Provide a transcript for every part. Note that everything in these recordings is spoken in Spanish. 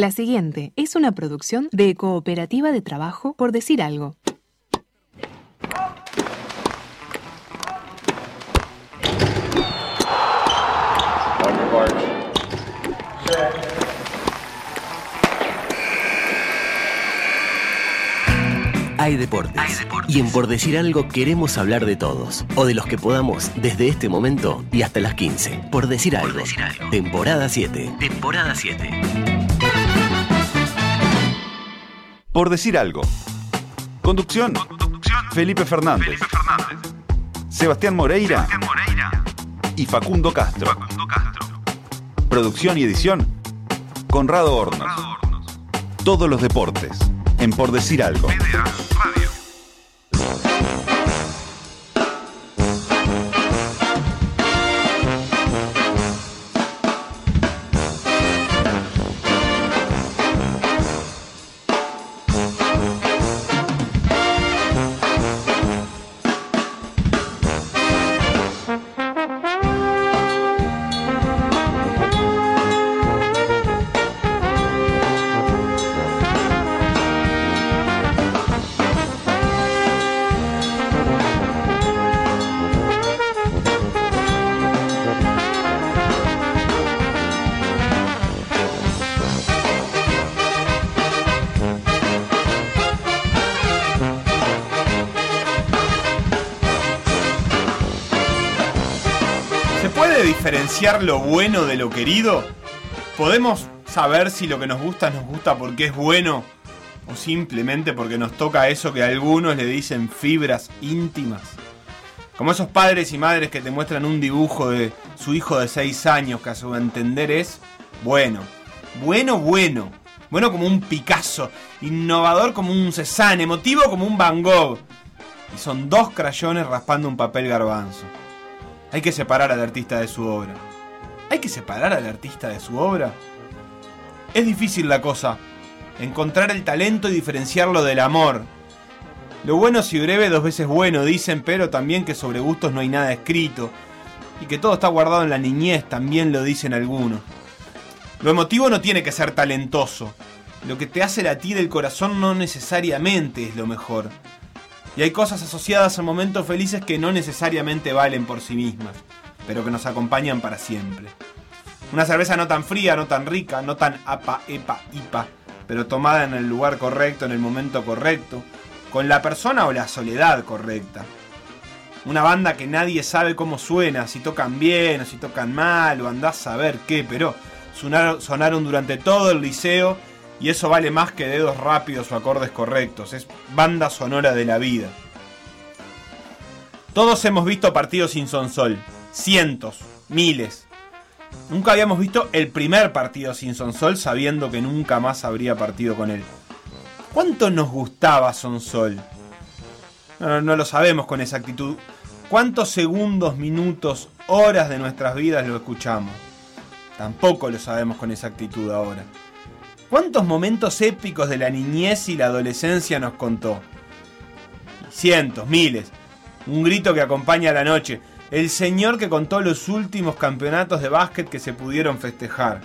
La siguiente es una producción de Cooperativa de Trabajo por decir algo. Hay deportes. Y en Por Decir Algo queremos hablar de todos. O de los que podamos desde este momento y hasta las 15. Por Decir Algo. Temporada 7. Temporada 7. Por Decir Algo. Conducción. Felipe Fernández. Sebastián Moreira. Y Facundo Castro. Producción y edición. Conrado Hornos. Todos los deportes. En Por Decir Algo. ¿Se lo bueno de lo querido? ¿Podemos saber si lo que nos gusta nos gusta porque es bueno o simplemente porque nos toca eso que a algunos le dicen fibras íntimas? Como esos padres y madres que te muestran un dibujo de su hijo de 6 años que a su entender es bueno. Bueno, bueno. Bueno como un Picasso. Innovador como un Cézanne. Emotivo como un Van Gogh. Y son dos crayones raspando un papel garbanzo. Hay que separar al artista de su obra. ¿Hay que separar al artista de su obra? Es difícil la cosa. Encontrar el talento y diferenciarlo del amor. Lo bueno si breve dos veces bueno, dicen, pero también que sobre gustos no hay nada escrito. Y que todo está guardado en la niñez, también lo dicen algunos. Lo emotivo no tiene que ser talentoso. Lo que te hace latir el corazón no necesariamente es lo mejor. Y hay cosas asociadas a momentos felices que no necesariamente valen por sí mismas, pero que nos acompañan para siempre. Una cerveza no tan fría, no tan rica, no tan apa, epa, ipa, pero tomada en el lugar correcto, en el momento correcto, con la persona o la soledad correcta. Una banda que nadie sabe cómo suena, si tocan bien o si tocan mal, o andás a saber qué, pero sonaron, sonaron durante todo el liceo y eso vale más que dedos rápidos o acordes correctos. Es banda sonora de la vida. Todos hemos visto partidos sin Sonsol. Cientos, miles. Nunca habíamos visto el primer partido sin Sonsol sabiendo que nunca más habría partido con él. ¿Cuánto nos gustaba Sonsol? No, no lo sabemos con exactitud. ¿Cuántos segundos, minutos, horas de nuestras vidas lo escuchamos? Tampoco lo sabemos con exactitud ahora. ¿Cuántos momentos épicos de la niñez y la adolescencia nos contó? Cientos, miles. Un grito que acompaña la noche. El señor que contó los últimos campeonatos de básquet que se pudieron festejar.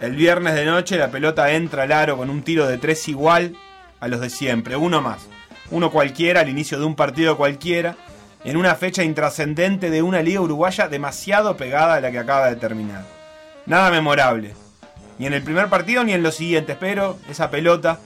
El viernes de noche la pelota entra al aro con un tiro de tres igual a los de siempre, uno más. Uno cualquiera al inicio de un partido cualquiera, en una fecha intrascendente de una liga uruguaya demasiado pegada a la que acaba de terminar. Nada memorable, ni en el primer partido ni en los siguientes, pero esa pelota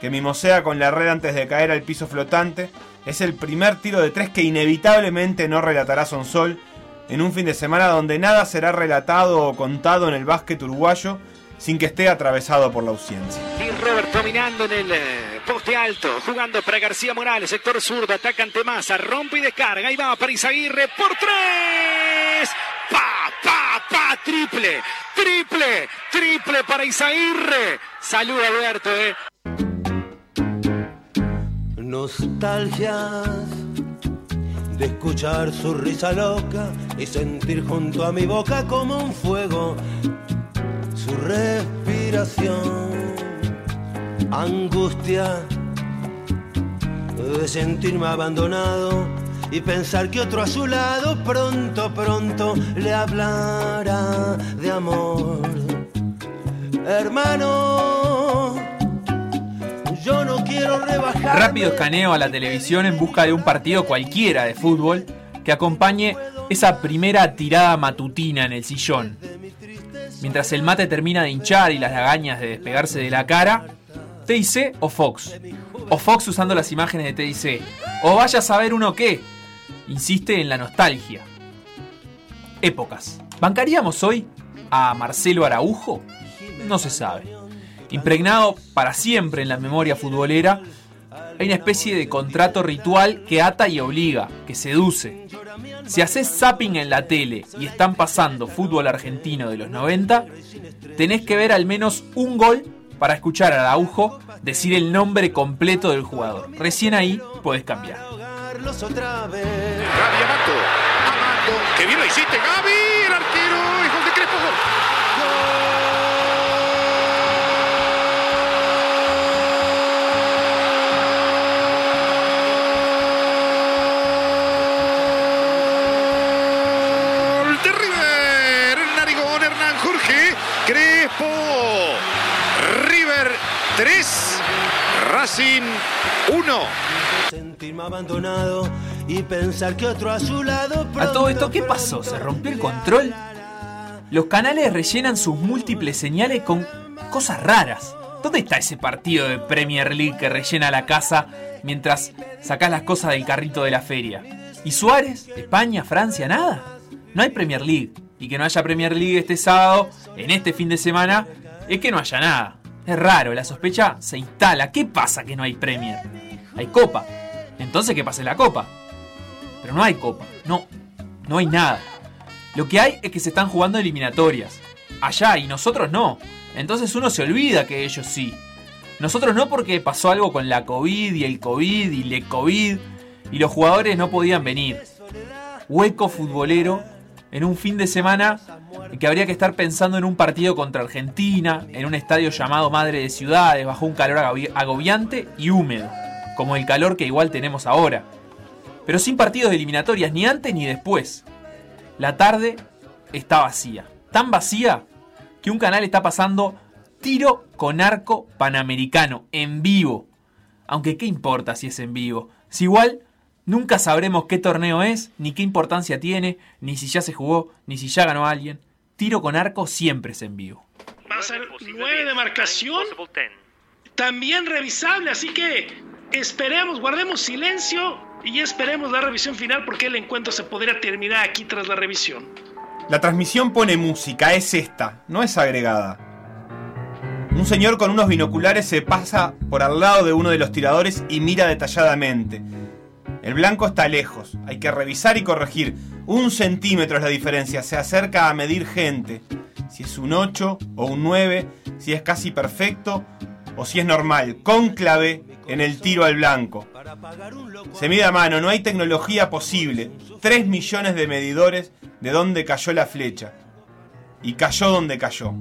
que mimosea con la red antes de caer al piso flotante es el primer tiro de tres que inevitablemente no relatará Sonsol en un fin de semana donde nada será relatado o contado en el básquet uruguayo sin que esté atravesado por la ausencia. Y Robert dominando en el eh, poste alto, jugando para García Morales, sector zurdo, ataca ante Massa, rompe y descarga, ahí va para Izaguirre, por tres, pa, pa, pa, triple, triple, triple para Izaguirre. Salud Alberto, eh. Nostalgias de escuchar su risa loca y sentir junto a mi boca como un fuego su respiración. Angustia de sentirme abandonado y pensar que otro a su lado pronto, pronto le hablará de amor. Hermano Rápido escaneo a la televisión en busca de un partido cualquiera de fútbol que acompañe esa primera tirada matutina en el sillón. Mientras el mate termina de hinchar y las lagañas de despegarse de la cara, TIC o Fox. O Fox usando las imágenes de TIC. O vaya a saber uno qué. Insiste en la nostalgia. Épocas. ¿Bancaríamos hoy a Marcelo Araujo? No se sabe. Impregnado para siempre en la memoria futbolera, hay una especie de contrato ritual que ata y obliga, que seduce. Si haces zapping en la tele y están pasando fútbol argentino de los 90, tenés que ver al menos un gol para escuchar a Araujo decir el nombre completo del jugador. Recién ahí podés cambiar. Gaby Amato. Amato. Bien lo hiciste. El. Hijos de Crespo. Gol de River. El narigón Hernán Jorge. Crespo. River 3. Racing 1. Sentirme abandonado y pensar que otro a su lado. A todo esto, ¿qué pasó? ¿Se rompió el control? Los canales rellenan sus múltiples señales con cosas raras. ¿Dónde está ese partido de Premier League que rellena la casa mientras sacás las cosas del carrito de la feria? ¿Y Suárez? ¿España? ¿Francia? ¿Nada? No hay Premier League. Y que no haya Premier League este sábado, en este fin de semana, es que no haya nada. Es raro, la sospecha se instala. ¿Qué pasa que no hay Premier? Hay Copa. Entonces que pase la Copa. Pero no hay Copa. No, no hay nada. Lo que hay es que se están jugando eliminatorias. Allá y nosotros no. Entonces uno se olvida que ellos sí. Nosotros no porque pasó algo con la COVID y el COVID y le COVID y los jugadores no podían venir. Hueco futbolero en un fin de semana que habría que estar pensando en un partido contra Argentina, en un estadio llamado Madre de Ciudades, bajo un calor agobi- agobiante y húmedo, como el calor que igual tenemos ahora. Pero sin partidos de eliminatorias, ni antes ni después. La tarde está vacía. Tan vacía que un canal está pasando tiro con arco panamericano en vivo. Aunque qué importa si es en vivo. Si igual nunca sabremos qué torneo es, ni qué importancia tiene, ni si ya se jugó, ni si ya ganó alguien. Tiro con arco siempre es en vivo. Va a ser 9 de marcación, también revisable, así que esperemos, guardemos silencio y esperemos la revisión final porque el encuentro se podría terminar aquí tras la revisión. La transmisión pone música, es esta, no es agregada. Un señor con unos binoculares se pasa por al lado de uno de los tiradores y mira detalladamente. El blanco está lejos, hay que revisar y corregir. Un centímetro es la diferencia, se acerca a medir gente. Si es un 8 o un 9, si es casi perfecto o si es normal. Cónclave en el tiro al blanco. Se mide a mano, no hay tecnología posible. 3 millones de medidores de dónde cayó la flecha. Y cayó donde cayó.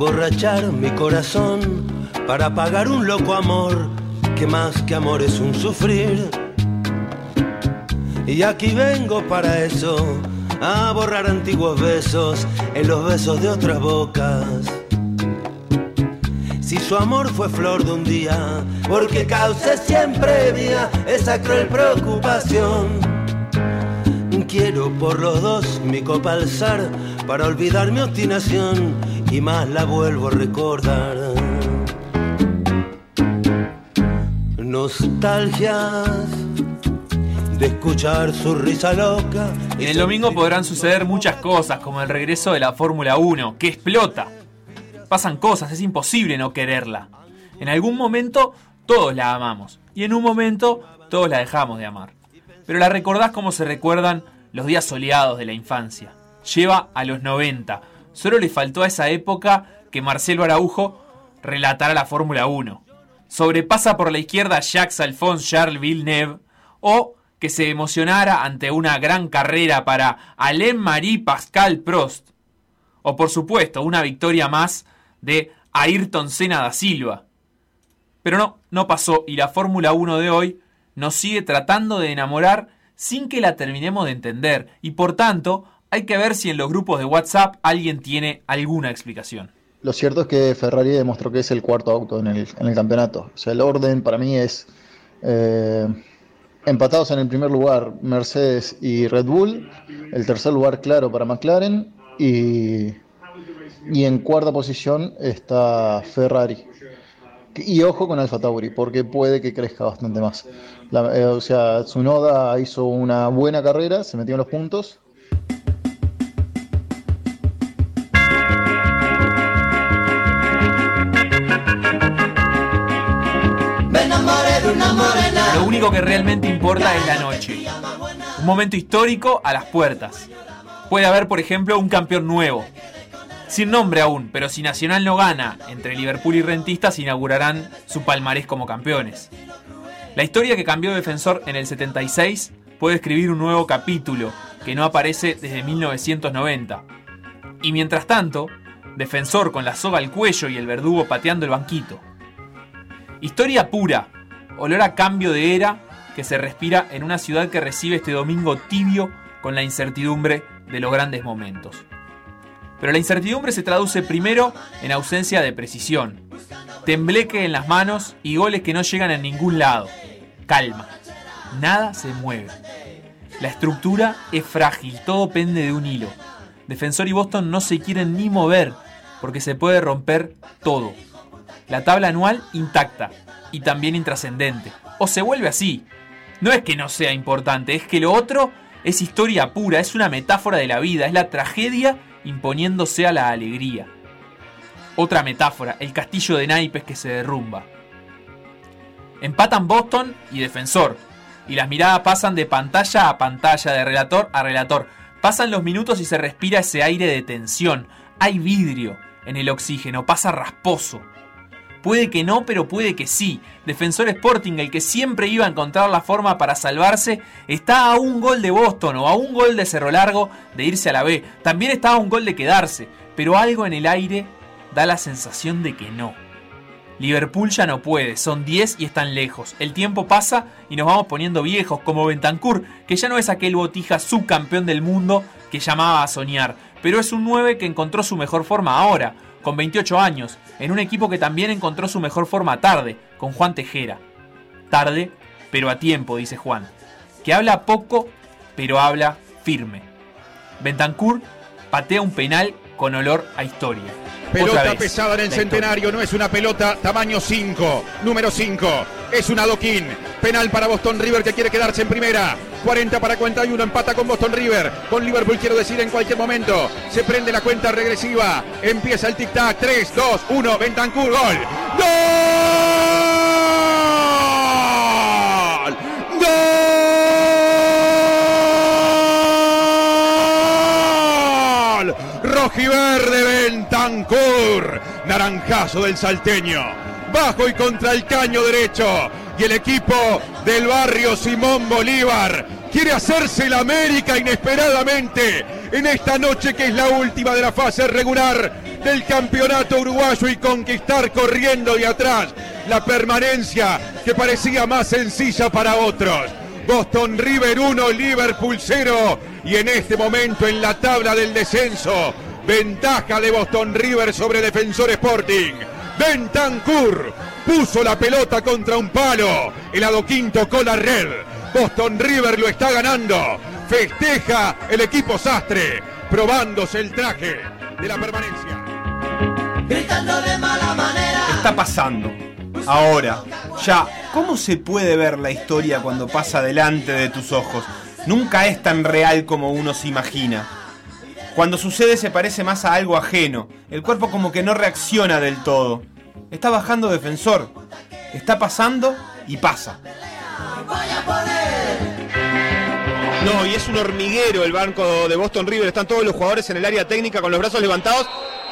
Emborrachar mi corazón para pagar un loco amor que más que amor es un sufrir. Y aquí vengo para eso, a borrar antiguos besos en los besos de otras bocas. Si su amor fue flor de un día, porque cause siempre mía esa cruel preocupación. Quiero por los dos mi copa alzar para olvidar mi obstinación y más la vuelvo a recordar. Nostalgias de escuchar su risa loca. En el domingo podrán suceder muchas cosas, como el regreso de la Fórmula 1, que explota. Pasan cosas, es imposible no quererla. En algún momento todos la amamos, y en un momento todos la dejamos de amar. Pero la recordás como se recuerdan los días soleados de la infancia. Lleva a los 90. Solo le faltó a esa época que Marcelo Araujo relatara la Fórmula 1. Sobrepasa por la izquierda Jacques Alphonse Charles Villeneuve o que se emocionara ante una gran carrera para Alain Marie Pascal Prost. O por supuesto, una victoria más de Ayrton Senna da Silva. Pero no, no pasó y la Fórmula 1 de hoy nos sigue tratando de enamorar sin que la terminemos de entender y por tanto hay que ver si en los grupos de WhatsApp alguien tiene alguna explicación. Lo cierto es que Ferrari demostró que es el cuarto auto en el, en el campeonato. O sea, el orden para mí es eh, empatados en el primer lugar Mercedes y Red Bull, el tercer lugar claro para McLaren y, y en cuarta posición está Ferrari. Y ojo con Alfa Tauri, porque puede que crezca bastante más. Eh, o sea, Tsunoda hizo una buena carrera, se metió en los puntos. Lo único que realmente importa es la noche. Un momento histórico a las puertas. Puede haber, por ejemplo, un campeón nuevo, sin nombre aún, pero si Nacional no gana entre Liverpool y Rentistas, inaugurarán su palmarés como campeones. La historia que cambió Defensor en el 76 puede escribir un nuevo capítulo que no aparece desde 1990. Y mientras tanto, Defensor con la soga al cuello y el verdugo pateando el banquito. Historia pura, olor a cambio de era que se respira en una ciudad que recibe este domingo tibio con la incertidumbre de los grandes momentos. Pero la incertidumbre se traduce primero en ausencia de precisión, tembleque en las manos y goles que no llegan a ningún lado. Calma, nada se mueve. La estructura es frágil, todo pende de un hilo. Defensor y Boston no se quieren ni mover porque se puede romper todo. La tabla anual intacta y también intrascendente. O se vuelve así. No es que no sea importante, es que lo otro es historia pura, es una metáfora de la vida, es la tragedia imponiéndose a la alegría. Otra metáfora, el castillo de naipes que se derrumba. Empatan Boston y Defensor, y las miradas pasan de pantalla a pantalla, de relator a relator. Pasan los minutos y se respira ese aire de tensión. Hay vidrio en el oxígeno, pasa rasposo. Puede que no, pero puede que sí. Defensor Sporting, el que siempre iba a encontrar la forma para salvarse, está a un gol de Boston o a un gol de Cerro Largo de irse a la B. También está a un gol de quedarse, pero algo en el aire da la sensación de que no. Liverpool ya no puede, son 10 y están lejos. El tiempo pasa y nos vamos poniendo viejos, como Bentancur, que ya no es aquel botija subcampeón del mundo que llamaba a soñar, pero es un 9 que encontró su mejor forma ahora con 28 años, en un equipo que también encontró su mejor forma tarde, con Juan Tejera. Tarde, pero a tiempo, dice Juan, que habla poco, pero habla firme. Bentancur patea un penal con olor a historia. Pelota pesada en el centenario, no es una pelota tamaño 5, número 5, es un adoquín. Penal para Boston River que quiere quedarse en primera. 40 para 41, empata con Boston River. Con Liverpool quiero decir en cualquier momento. Se prende la cuenta regresiva. Empieza el tic-tac. 3, 2, 1. Bentancur, gol. ¡Gol! ¡Gol! Rojiverde Bentancur. Naranjazo del salteño. Bajo y contra el caño derecho y el equipo del barrio Simón Bolívar quiere hacerse la América inesperadamente en esta noche que es la última de la fase regular del campeonato uruguayo y conquistar corriendo de atrás la permanencia que parecía más sencilla para otros. Boston River 1, Liverpool 0 y en este momento en la tabla del descenso, ventaja de Boston River sobre Defensor Sporting. Bentancur puso la pelota contra un palo. El adoquín tocó la red. Boston River lo está ganando. Festeja el equipo Sastre, probándose el traje de la permanencia. Gritando de mala manera. ¿Qué está pasando? Ahora, ya, ¿cómo se puede ver la historia cuando pasa delante de tus ojos? Nunca es tan real como uno se imagina. Cuando sucede se parece más a algo ajeno. El cuerpo como que no reacciona del todo. Está bajando defensor. Está pasando y pasa. No, y es un hormiguero el banco de Boston River. Están todos los jugadores en el área técnica con los brazos levantados.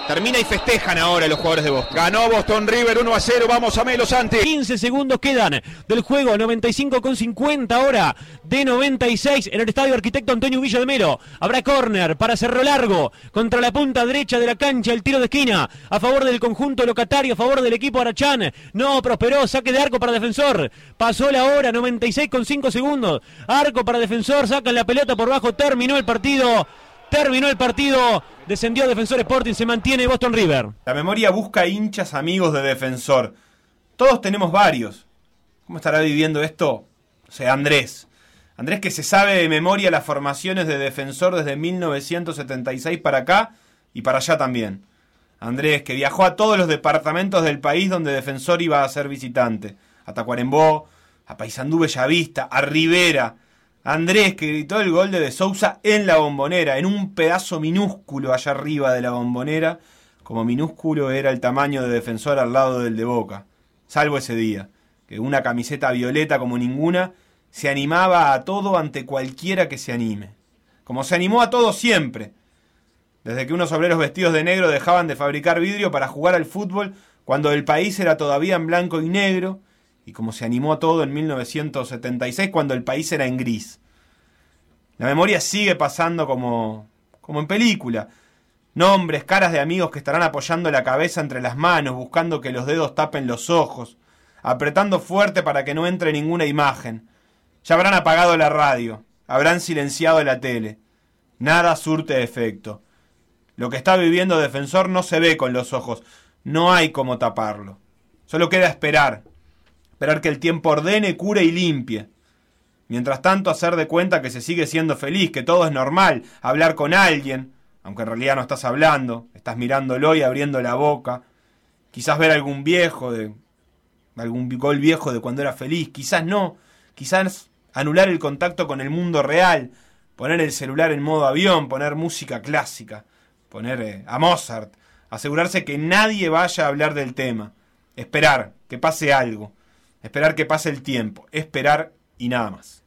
Termina y festejan ahora los jugadores de Boston. Ganó Boston River 1 a 0. Vamos a Melo Santi. 15 segundos quedan del juego. 95 con 50 ahora de 96 en el estadio Arquitecto Antonio Villa de Melo. Habrá córner para Cerro Largo contra la punta derecha de la cancha. El tiro de esquina a favor del conjunto locatario, a favor del equipo Arachán. No prosperó. Saque de arco para defensor. Pasó la hora. 96 con 5 segundos. Arco para defensor. Sacan la pelota por bajo. Terminó el partido. Terminó el partido, descendió Defensor Sporting, se mantiene Boston River. La memoria busca hinchas amigos de Defensor. Todos tenemos varios. ¿Cómo estará viviendo esto? O sea, Andrés. Andrés que se sabe de memoria las formaciones de Defensor desde 1976 para acá y para allá también. Andrés que viajó a todos los departamentos del país donde Defensor iba a ser visitante. A Tacuarembó, a Paysandú Bellavista, a Rivera, Andrés que gritó el gol de De Sousa en la bombonera, en un pedazo minúsculo allá arriba de la bombonera, como minúsculo era el tamaño de defensor al lado del de Boca, salvo ese día, que una camiseta violeta como ninguna se animaba a todo ante cualquiera que se anime, como se animó a todo siempre, desde que unos obreros vestidos de negro dejaban de fabricar vidrio para jugar al fútbol cuando el país era todavía en blanco y negro, y como se animó todo en 1976 cuando el país era en gris. La memoria sigue pasando como, como en película. Nombres, caras de amigos que estarán apoyando la cabeza entre las manos, buscando que los dedos tapen los ojos, apretando fuerte para que no entre ninguna imagen. Ya habrán apagado la radio, habrán silenciado la tele. Nada surte efecto. Lo que está viviendo Defensor no se ve con los ojos, no hay cómo taparlo. Solo queda esperar, esperar que el tiempo ordene, cure y limpie. Mientras tanto, hacer de cuenta que se sigue siendo feliz, que todo es normal, hablar con alguien, aunque en realidad no estás hablando, estás mirándolo y abriendo la boca. Quizás ver algún viejo de algún gol viejo de cuando era feliz, quizás no, quizás anular el contacto con el mundo real, poner el celular en modo avión, poner música clásica, poner eh, a Mozart, asegurarse que nadie vaya a hablar del tema, esperar que pase algo, esperar que pase el tiempo, esperar y nada más.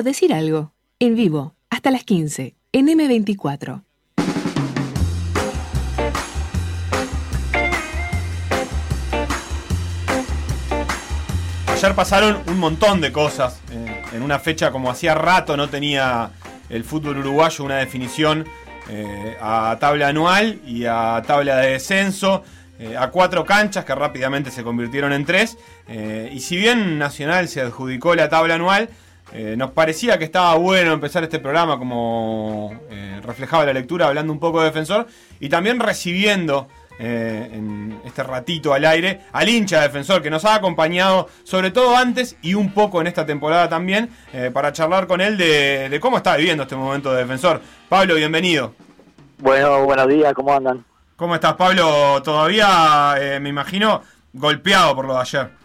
Por decir algo, en vivo, hasta las 15, en M24. Ayer pasaron un montón de cosas. eh, en una fecha como hacía rato no tenía el fútbol uruguayo una definición eh, a tabla anual y a tabla de descenso. eh, a cuatro canchas que rápidamente se convirtieron en tres. y si bien Nacional se adjudicó la tabla anual, eh, nos parecía que estaba bueno empezar este programa como eh, reflejaba la lectura, hablando un poco de defensor y también recibiendo eh, en este ratito al aire al hincha defensor que nos ha acompañado sobre todo antes y un poco en esta temporada también para charlar con él de, de cómo está viviendo este momento de defensor. Pablo, bienvenido. Bueno, buenos días, ¿cómo andan? ¿Cómo estás, Pablo? Todavía, me imagino, golpeado por lo de ayer.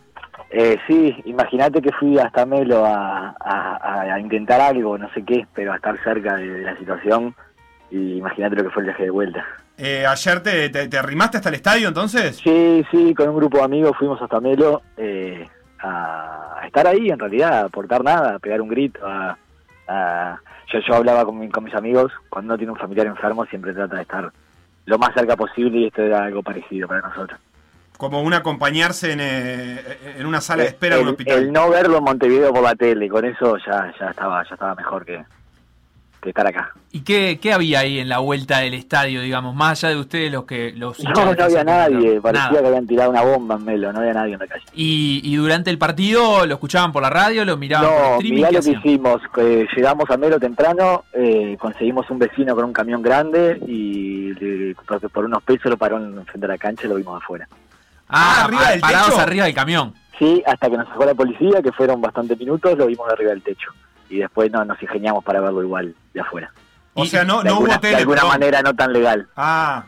Eh, sí, imagínate que fui hasta Melo a, a- a intentar algo, no sé qué, pero a estar cerca de, de la situación. Y imagínate lo que fue el viaje de vuelta. Eh, ¿Ayer te, te, te arrimaste hasta el estadio entonces? Sí, sí, con un grupo de amigos fuimos hasta Melo eh, a, a estar ahí, en realidad, a aportar nada, a pegar un grito. A, a- yo, yo hablaba con, mi- con mis amigos, cuando uno tiene un familiar enfermo siempre trata de estar lo más cerca posible y esto era algo parecido para nosotros. Como un acompañarse en, eh, en una sala de espera de un hospital. el no verlo en Montevideo por la tele, con eso ya, ya estaba ya estaba mejor que, que estar acá. ¿Y qué, qué había ahí en la vuelta del estadio, digamos, más allá de ustedes los que los No, de no había nadie, parecía Nada. que habían tirado una bomba en Melo, no había nadie en la calle. Y, y durante el partido lo escuchaban por la radio, lo miraban por No, streaming. mirá ¿qué lo que hicimos, que llegamos a Melo temprano, eh, conseguimos un vecino con un camión grande y le- por, por unos pesos lo paró en frente a la cancha y lo vimos afuera. Ah, arriba del parados techo. arriba del camión. Sí, hasta que nos sacó la policía, que fueron bastantes minutos, lo vimos de arriba del techo. Y después no, nos ingeniamos para verlo igual de afuera. O sea, no, de no alguna, hubo tele. de alguna perdón. manera no tan legal. Ah,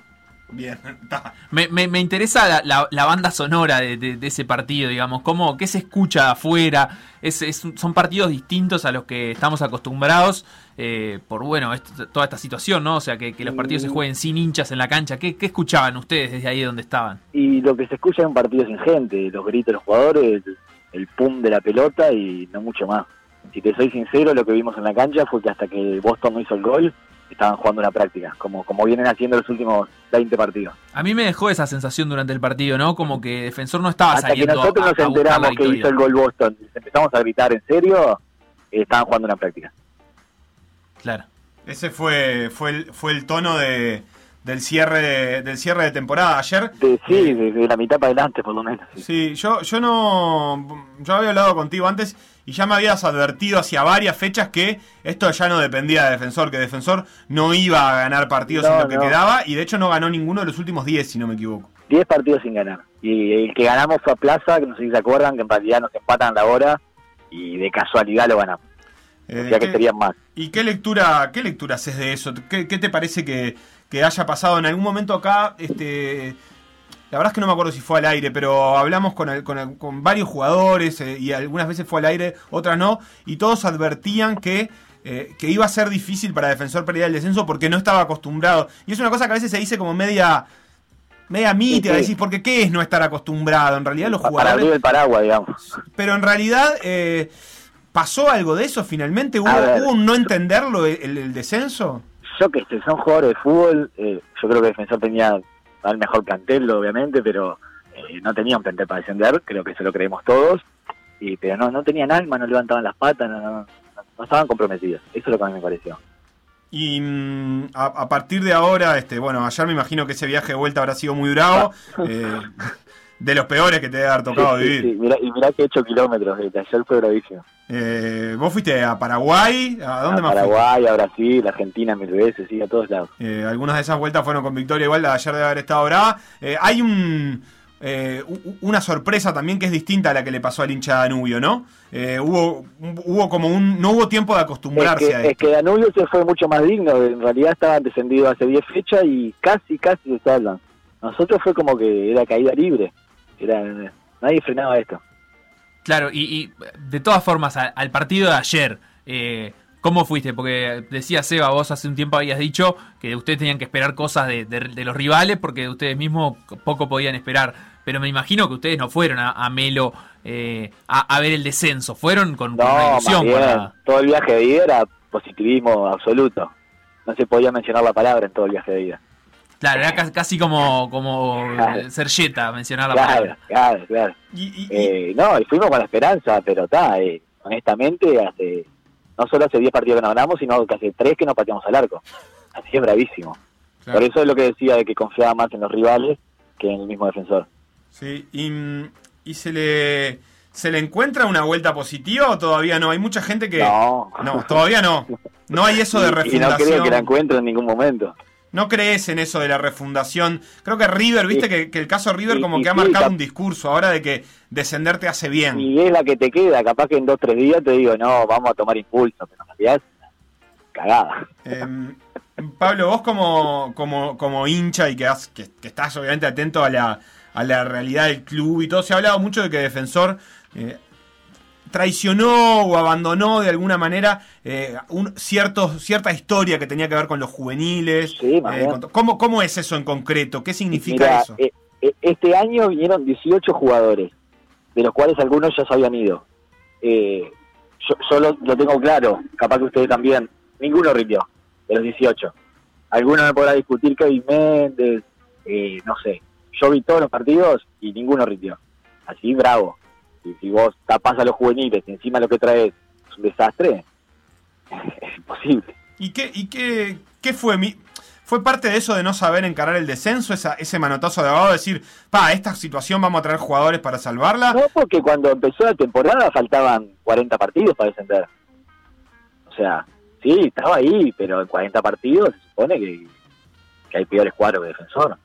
bien. está. Me, me, me interesa la, la- la banda sonora de, de- de ese partido, digamos, cómo, qué se escucha afuera. Es, es son partidos distintos a los que estamos acostumbrados eh, por, bueno, esto- toda esta situación, ¿no? O sea, que, que los partidos se jueguen sin hinchas en la cancha. ¿Qué, qué escuchaban ustedes desde ahí donde estaban? Y lo que se escucha en un partido sin gente, los gritos de los jugadores, el, el pum de la pelota y no mucho más. Si te soy sincero, lo que vimos en la cancha fue que hasta que Boston no hizo el gol, estaban jugando una práctica, como, como vienen haciendo los últimos 20 partidos. A mí me dejó esa sensación durante el partido, ¿no? Como que Defensor no estaba Hasta que saliendo nosotros a, nos a enteramos que hizo el gol Boston, empezamos a gritar en serio, eh, estaban jugando una práctica. Claro. Ese fue, fue, el, fue el tono de, del, cierre de, del cierre de temporada. Ayer De, sí, desde la mitad para adelante por lo menos. sí. Sí, yo, yo no. Yo había hablado contigo antes y ya me habías advertido hacia varias fechas que esto ya no dependía de Defensor, que Defensor no iba a ganar partidos No, en lo que no. quedaba y de hecho no ganó ninguno de los últimos 10, si no me equivoco. 10 partidos sin ganar. Y el que ganamos fue a Plaza, que no sé si se acuerdan, que en realidad nos empatan la hora y de casualidad lo ganamos. Eh, o sea que ¿qué- serían más. ¿Y qué lectura, qué lectura haces de eso? ¿Qué, qué te parece que, que haya pasado en algún momento acá? Este, la verdad es que no me acuerdo si fue al aire, pero hablamos con, el- con, el- con varios jugadores eh, y algunas veces fue al aire, otras no, y todos advertían que, eh, que iba a ser difícil para Defensor pelear el descenso porque no estaba acostumbrado. Y es una cosa que a veces se dice como media media mítica, sí. decís, porque ¿qué es no estar acostumbrado? En realidad los Para jugadores... abrir el paraguas, digamos. Pero en realidad, eh, ¿pasó algo de eso finalmente? ¿Hubo, ver. hubo un no entenderlo el, el descenso? Yo que son jugadores de fútbol, eh, yo creo que Defensor tenía al mejor plantel, obviamente, pero eh, no tenía un plantel para descender, creo que eso lo creemos todos, y, pero no, no tenían alma, no levantaban las patas, no, no- no estaban comprometidos, eso es lo que a mí me pareció. Y mm, a, a partir de ahora, este, bueno, ayer me imagino que ese viaje de vuelta habrá sido muy bravo. eh, de los peores que te debe haber tocado Sí, sí, vivir. sí, mirá- y mirá que he hecho kilómetros, desde ayer fue bravísimo. Eh, ¿Vos fuiste a Paraguay? ¿A dónde a más fuiste? Paraguay, a Brasil, a Argentina mil veces, sí, a todos lados. Eh, algunas de esas vueltas fueron con victoria, igual la de ayer debe haber estado brava. Eh, hay un, eh, una sorpresa también que es distinta a la que le pasó al hincha Danubio, ¿no? Eh, hubo, hubo como un. No hubo tiempo de Es acostumbrarse que, a es esto. que Danubio se fue mucho más digno, en realidad estaban descendidos hace 10 fechas y casi, casi se salvan. Nosotros fue como que era caída libre, era nadie frenaba esto. Claro, y, y, de todas formas, al partido de ayer, eh, ¿cómo fuiste? Porque decía Seba, vos hace un tiempo habías dicho que ustedes tenían que esperar cosas de, de- de los rivales porque ustedes mismos poco podían esperar. Pero me imagino que ustedes no fueron a, a Melo eh, a, a ver el descenso, fueron con, con una No, más ilusión. bien, para- todo el viaje de ida era positivismo absoluto. No se podía mencionar la palabra en todo el viaje de ida. Claro, era casi, como, como Claro. Sergeta mencionar la Claro, palabra. claro, claro. Eh, no, y fuimos con la esperanza, pero está, eh, honestamente, hace no solo hace 10 partidos que no ganamos, sino que hace 3 que no pateamos al arco. Así es bravísimo. Claro. Por eso es lo que decía de que confiaba más en los rivales que en el mismo defensor. Sí, y, y se le. ¿Se le encuentra una vuelta positiva o todavía no? Hay mucha gente que. No. todavía no. No hay eso de Y- y no refundación. creo que la encuentro en ningún momento. No crees en eso de la refundación. Creo que River, viste que, que el caso River como que ha marcado un discurso ahora de que descender te hace bien. Y es la que te queda, capaz que en 2 3 días te digo, no, vamos a tomar impulso, pero en realidad cagada. Em, Pablo, vos como, como, como hincha y que, has- que, que estás obviamente atento a la, a la realidad del club y todo, se ha hablado mucho de que Defensor eh, traicionó o abandonó de alguna manera eh, un cierto, cierta historia que tenía que ver con los juveniles. más Eh, con- ¿cómo, ¿Cómo es eso en concreto? ¿Qué significa Mira, eso? eh, este año vinieron 18 jugadores, de los cuales algunos ya se habían ido. Eh, yo yo lo, lo tengo claro, capaz que ustedes también. Ninguno rindió, de los 18. Algunos me podrá discutir Kevin Méndez, eh, no sé. Yo vi todos los partidos y ninguno rindió. Así, bravo. Si vos tapás a los juveniles y encima lo que traes es un desastre, es imposible. ¿Y qué, y qué, qué fue mi... ¿Fue parte de eso de no saber encarar el descenso, esa, ese manotazo de abogado, decir, pa, esta situación vamos a traer jugadores para salvarla? No, porque cuando empezó la temporada faltaban 40 partidos para descender. O sea, sí, estaba ahí, pero en 40 partidos se supone que, que hay peores cuadros que defensor.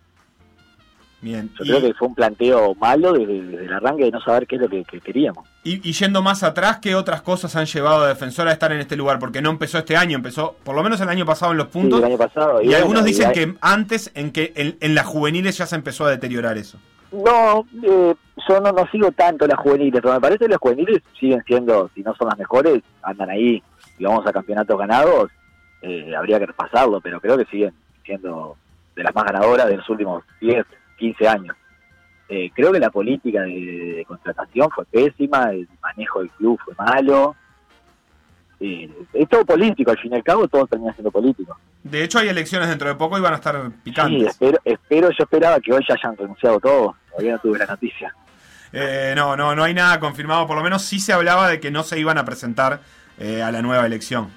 Bien. Yo Y- creo que fue un planteo malo desde, desde el arranque de no saber qué es lo que, que queríamos. Y, y yendo más atrás, ¿qué otras cosas han llevado a Defensor a estar en este lugar? Porque no empezó este año, empezó por lo menos el año pasado en los puntos. Sí, el año pasado. y Y bueno, algunos dicen hay- que antes, en que en, en las juveniles ya se empezó a deteriorar eso. No, eh, yo no, no sigo tanto las juveniles, pero me parece que las juveniles siguen siendo, si no son las mejores, andan ahí. Y vamos a campeonatos ganados, eh, habría que repasarlo, pero creo que siguen siendo de las más ganadoras de los últimos 10, 15 años. Eh, creo que la política de, de contratación fue pésima, el manejo del club fue malo. Eh, es todo político, al fin y al cabo todo termina siendo político. De hecho, hay elecciones dentro de poco y van a estar Sí, picantes. espero, espero, yo esperaba que hoy ya hayan renunciado todos, todavía no tuve la noticia. Eh, no, no, no hay nada confirmado. Por lo menos sí se hablaba de que no se iban a presentar eh, a la nueva elección.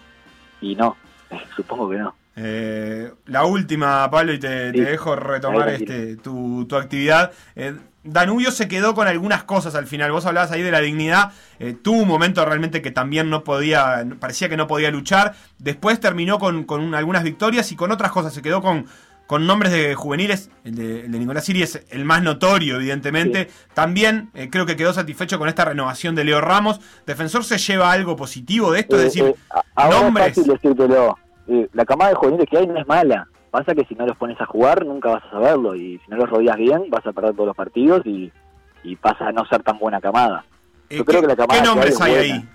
Y no, supongo que no. Eh, la última, Pablo, y te, dejo retomar Ahí, este, tu, tu actividad. Eh, Danubio se quedó con algunas cosas al final. Vos hablabas ahí de la dignidad. Eh, tuvo un momento realmente que también no podía, parecía que no podía luchar. Después terminó con, con un- algunas victorias y con otras cosas. Se quedó con, con nombres de juveniles, el de, el de Nicolás Siri es el más notorio, evidentemente. También eh, creo que quedó satisfecho con esta renovación de Leo Ramos. ¿Defensor se lleva algo positivo de esto? Eh, es decir, eh, ahora nombres. es fácil decírtelo. Eh, la camada de juveniles que hay no es mala. Pasa que si no los pones a jugar, nunca vas a saberlo. Y si no los rodeas bien, vas a perder todos los partidos y, y pasa a no ser tan buena camada. Eh, Yo creo ¿qué- que la camada ¿Qué nombres es hay buena. ahí?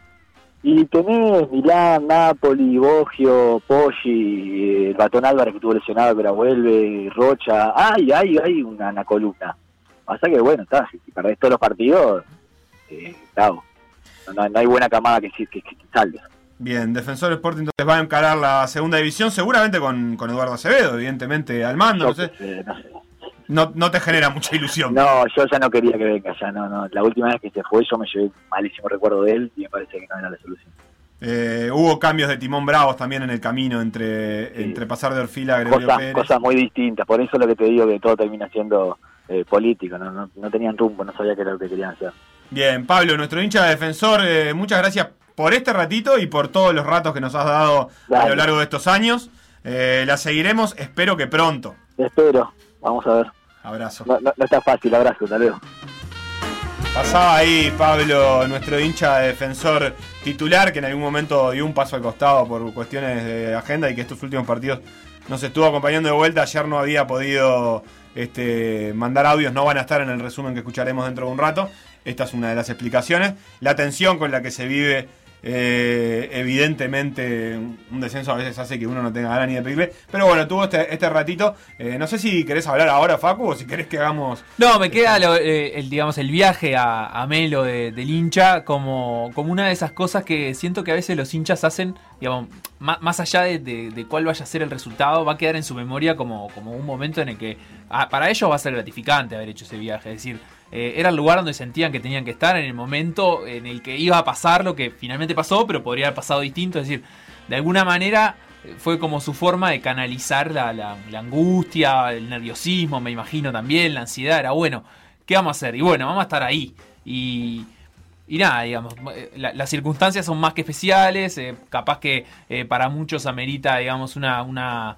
Y tenés Milán, Napoli, Bogio, Poggi, eh, el Batón Álvarez que estuvo lesionado pero vuelve, Rocha. Ay, ay, hay una, una columna. Pasa que bueno, está, si, si perdés todos los partidos, eh, chao. No, no- hay buena camada que, sí- que, que, que salve. Bien, Defensor Sporting entonces va a encarar la segunda división, seguramente con, con Eduardo Acevedo, evidentemente, al mando, no sé. Eh, no. No, no te genera mucha ilusión. No, yo ya no quería que venga, ya no, no. La última vez que se fue yo me llevé malísimo recuerdo de él y me parece que no era la solución. Eh, hubo cambios de timón bravos también en el camino entre, entre pasar de Orfila a Gregorio Cosas, Pérez. cosas muy distintas, por eso lo que te digo que todo termina siendo eh, político, ¿no? No, no tenían rumbo, no sabía qué era lo que querían hacer. Bien, Pablo, nuestro hincha de defensor, eh, muchas gracias por este ratito y por todos los ratos que nos has dado a lo largo de estos años. Eh, la seguiremos, espero que pronto. Espero, vamos a ver. Abrazo. No, no, no está fácil, abrazo, hasta luego. Pasaba ahí Pablo, nuestro hincha de defensor titular, que en algún momento dio un paso al costado por cuestiones de agenda y que estos últimos partidos nos estuvo acompañando de vuelta. Ayer no había podido este, mandar audios, no van a estar en el resumen que escucharemos dentro de un rato. Esta es una de las explicaciones. La tensión con la que se vive, eh, evidentemente, un descenso a veces hace que uno no tenga ganas ni de pedirle. Pero bueno, tuvo este, este ratito. Eh, no sé si querés hablar ahora, Facu, o si querés que hagamos No, me queda lo- eh, el, digamos, el viaje a, a Melo de- del hincha como, como una de esas cosas que siento que a veces los hinchas hacen, digamos, má- más, allá de, de- de cuál vaya a ser el resultado, va a quedar en su memoria como, como un momento en el que ah, para ellos va a ser gratificante haber hecho ese viaje. Es decir, eh, era el lugar donde sentían que tenían que estar en el momento en el que iba a pasar lo que finalmente pasó, pero podría haber pasado distinto. Es decir, de alguna manera eh, fue como su forma de canalizar la, la- angustia, el nerviosismo, me imagino también, la ansiedad. Era bueno, ¿qué vamos a hacer? Y bueno, vamos a estar ahí. Y, y nada, digamos, eh, la- las circunstancias son más que especiales. capaz que para muchos amerita, digamos, una. una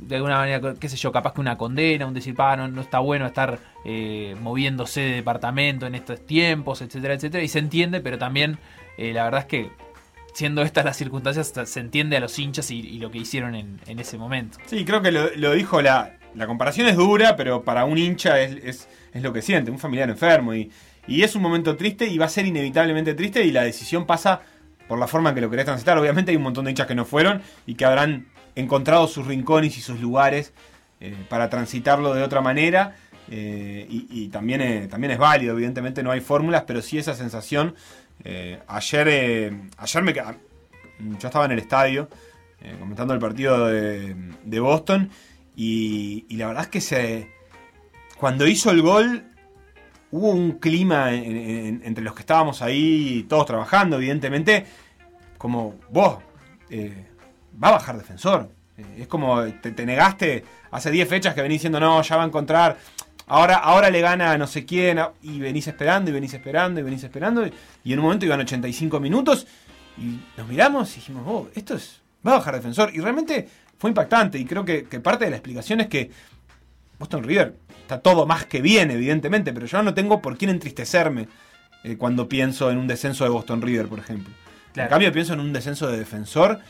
de alguna manera, qué sé yo, capaz que una condena, un decir, "Pa, no, está bueno estar eh, moviéndose de departamento en estos tiempos, etcétera, etcétera. Y se entiende, pero también eh, la verdad es que siendo estas las circunstancias, se entiende a los hinchas y, lo que hicieron en, ese momento. Sí, creo que lo, lo dijo la. La comparación es dura, pero para un hincha es, es, es lo que siente, un familiar enfermo. Y, y es un momento triste y va a ser inevitablemente triste y la decisión pasa por la forma en que lo querés transitar. Obviamente hay un montón de hinchas que no fueron y que habrán encontrado sus rincones y sus lugares eh, para transitarlo de otra manera. eh, y también, eh, también es válido, evidentemente no hay fórmulas, pero sí esa sensación. eh, ayer, ayer me yo estaba en el estadio comentando el partido de, Boston y, la verdad es que se cuando hizo el gol hubo un clima en- en- entre los que estábamos ahí todos trabajando evidentemente como vos va a bajar defensor Eh, es como te, te negaste hace 10 fechas que venís diciendo no ya va a encontrar ahora ahora le gana a no sé quién y venís esperando y venís esperando y venís esperando y, y en un momento iban 85 minutos y nos miramos y dijimos, oh, esto es. Va a bajar defensor. Y realmente fue impactante. Y creo que, que parte de la explicación es que Boston River está todo más que bien, evidentemente, pero yo no tengo por quién entristecerme eh, cuando pienso en un descenso de Boston River, por ejemplo. Claro. En cambio, pienso en un descenso de defensor,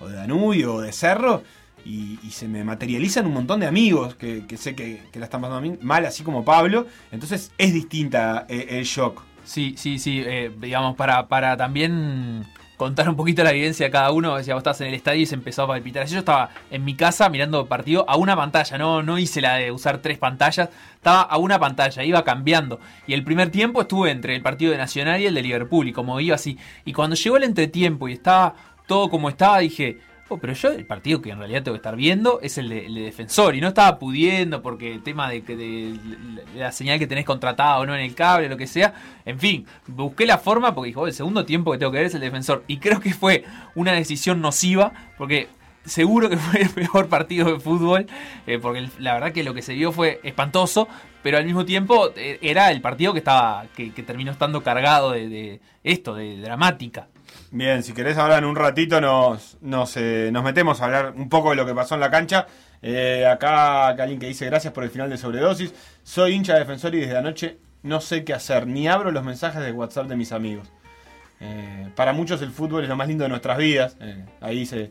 o de Danubio, o de Cerro, y, se me materializan un montón de amigos que, sé que, que la están pasando mal, así como Pablo. Entonces es distinta eh, el shock. Sí, sí, sí, eh, digamos, para, para también contar un poquito la evidencia de cada uno, decía, vos estabas en el estadio y se empezó a palpitar. Yo estaba en mi casa mirando partido a una pantalla, no, no hice la de usar tres pantallas, estaba a una pantalla, iba cambiando. Y el primer tiempo estuve entre el partido de Nacional y el de Liverpool, y como iba así. Y cuando llegó el entretiempo y estaba todo como estaba, dije, oh, pero yo el partido que en realidad tengo que estar viendo es el de, el de defensor. Y no estaba pudiendo porque el tema de, de, de la señal que tenés contratada o no en el cable, lo que sea. En fin, busqué la forma porque dijo, "Oh, el segundo tiempo que tengo que ver es el defensor. Y creo que fue una decisión nociva porque seguro que fue el peor partido de fútbol. eh, porque la verdad que lo que se vio fue espantoso. Pero al mismo tiempo eh, era el partido que estaba que, terminó estando cargado de esto, de dramática. Bien, si querés ahora en un ratito nos, eh, nos metemos a hablar un poco de lo que pasó en la cancha. Eh, acá alguien que dice gracias por el final de sobredosis. Soy hincha de defensor y desde anoche no sé qué hacer. Ni abro los mensajes de WhatsApp de mis amigos. Eh, para muchos el fútbol es lo más lindo de nuestras vidas. Eh, ahí se.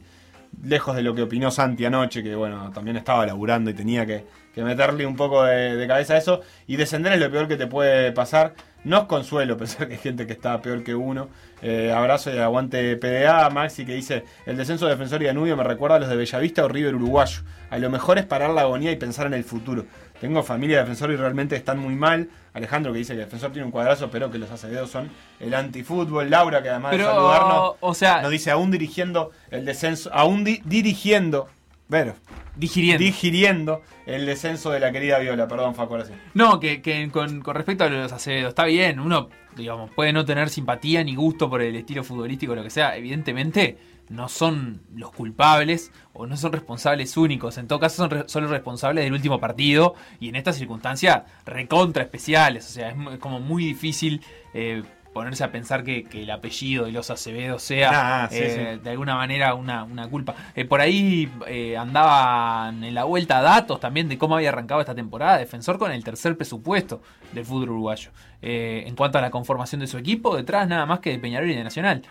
Lejos de lo que opinó Santi anoche, que bueno, también estaba laburando y tenía que, que meterle un poco de, de cabeza a eso. Y descender es lo peor que te puede pasar. No es consuelo pensar que hay gente que está peor que uno. Eh, abrazo y aguante PDA. Maxi que dice: El descenso de Defensor y Danubio me recuerda a los de Bellavista o River Uruguayo. A lo mejor es parar la agonía y pensar en el futuro. Tengo familia de Defensor y realmente están muy mal. Alejandro que dice que Defensor tiene un cuadrazo, pero que los Acevedos son el antifútbol. Laura que además Pero, de saludarnos, o sea- nos dice: aún dirigiendo el descenso, aún di- dirigiendo. Pero, digiriendo. digiriendo el descenso de la querida Viola. Perdón, Facu, ahora sí. No, que, que con, con respecto a los Acevedo, está bien, uno, digamos, puede no tener simpatía ni gusto por el estilo futbolístico o lo que sea, evidentemente no son los culpables o no son responsables únicos, en todo caso son re- solo responsables del último partido y en estas circunstancias recontra especiales, o sea, es como muy difícil eh, ponerse a pensar que, que el apellido de los Acevedo sea Ah, sí, eh, sí. de alguna manera una, una culpa. Eh, por ahí eh, andaban en la vuelta datos también de cómo había arrancado esta temporada. Defensor con el tercer presupuesto del fútbol uruguayo. En cuanto a la conformación de su equipo, detrás nada más que de Peñarol y de Nacional.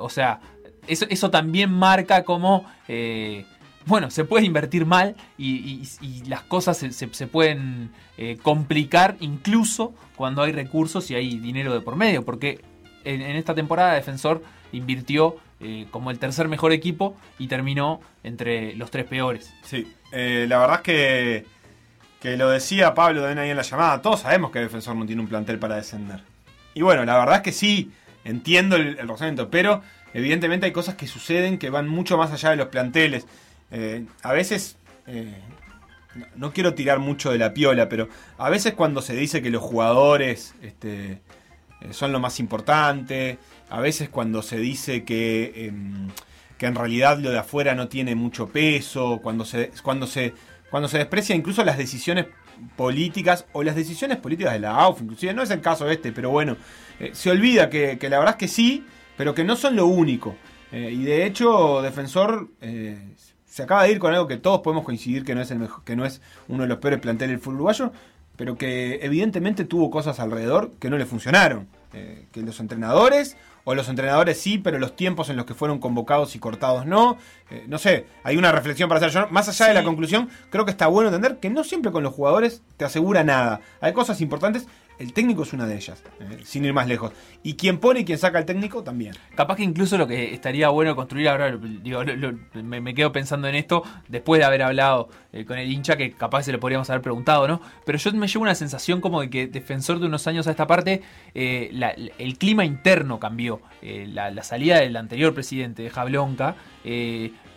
O sea, eso, eso también marca cómo... eh, bueno, se puede invertir mal y, las cosas se, se- pueden eh, complicar incluso cuando hay recursos y hay dinero de por medio, porque en, esta temporada Defensor invirtió eh, como el tercer mejor equipo y terminó entre los tres peores. Sí, eh, la verdad es que, que lo decía Pablo también ahí en la llamada. Todos sabemos que Defensor no tiene un plantel para descender. Y bueno, la verdad es que sí, entiendo el, el pero evidentemente hay cosas que suceden que van mucho más allá de los planteles. Eh, a veces, eh, no, quiero tirar mucho de la piola, pero a veces cuando se dice que los jugadores este, eh, son lo más importante, a veces cuando se dice que, em, que en realidad lo de afuera no tiene mucho peso, cuando se, cuando se, cuando se desprecia incluso las decisiones políticas o las decisiones políticas de la AUF, inclusive no es el caso este, pero bueno, se olvida que, la verdad es que sí, pero que no son lo único. Y de hecho, Defensor se acaba de ir con algo que todos podemos coincidir que no es el mejor, que no es uno de los peores planteles del fútbol uruguayo, pero que evidentemente tuvo cosas alrededor que no le funcionaron. Eh, que los entrenadores, o los entrenadores sí, pero los tiempos en los que fueron convocados y cortados no. Eh, no sé, hay una reflexión para hacer. Yo, más allá de la conclusión, creo que está bueno entender que no siempre con los jugadores te asegura nada. Hay cosas importantes, el técnico es una de ellas, eh, sin ir más lejos. Y quien pone y quien saca al técnico también. Capaz que incluso lo que estaría bueno construir ahora, digo, me, quedo pensando en esto después de haber hablado eh, con el hincha, que capaz se lo podríamos haber preguntado, ¿no? Pero yo me llevo una sensación como de que defensor de unos años a esta parte, eh, el clima interno cambió. La, salida del anterior presidente de Jablonca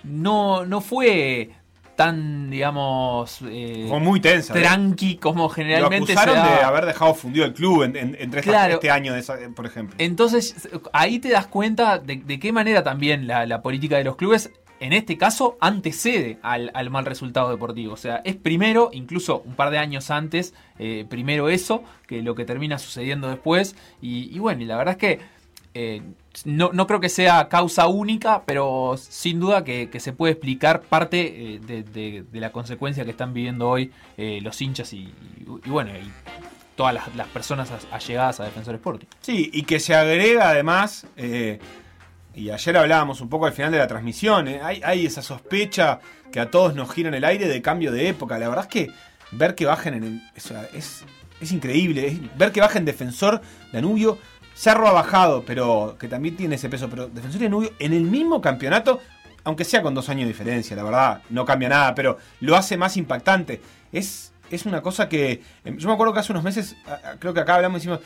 no, no fue tan, digamos... eh, muy tensa. ¿eh? Tranqui como generalmente Lo acusaron se da. de haber dejado fundido el club en- en- entre Claro. este año, de esa- por ejemplo. Entonces, ahí te das cuenta de, de qué manera también la, la política de los clubes, en este caso, antecede al, al mal resultado deportivo. O sea, es primero, incluso un par de años antes, eh, primero eso, que lo que termina sucediendo después. Y, y bueno, y la verdad es que eh, no, no creo que sea causa única, pero sin duda que, que se puede explicar parte eh, de, de- la consecuencia que están viviendo hoy eh, los hinchas y, y- bueno, y todas las, personas allegadas a Defensor Sporting. Sí, y que se agrega además, eh, y ayer hablábamos un poco al final de la transmisión, hay, hay esa sospecha que a todos nos gira en el aire de cambio de época. La verdad es que ver que bajen en el. o es, es increíble. ver que bajen Defensor, Danubio. Cerro ha bajado, pero que también tiene ese peso. Pero Defensor y Danubio en el mismo campeonato, aunque sea con dos años de diferencia, la verdad, no cambia nada, pero lo hace más impactante. Es, es una cosa que. em, Yo me acuerdo que hace unos meses, creo que acá hablamos y decimos.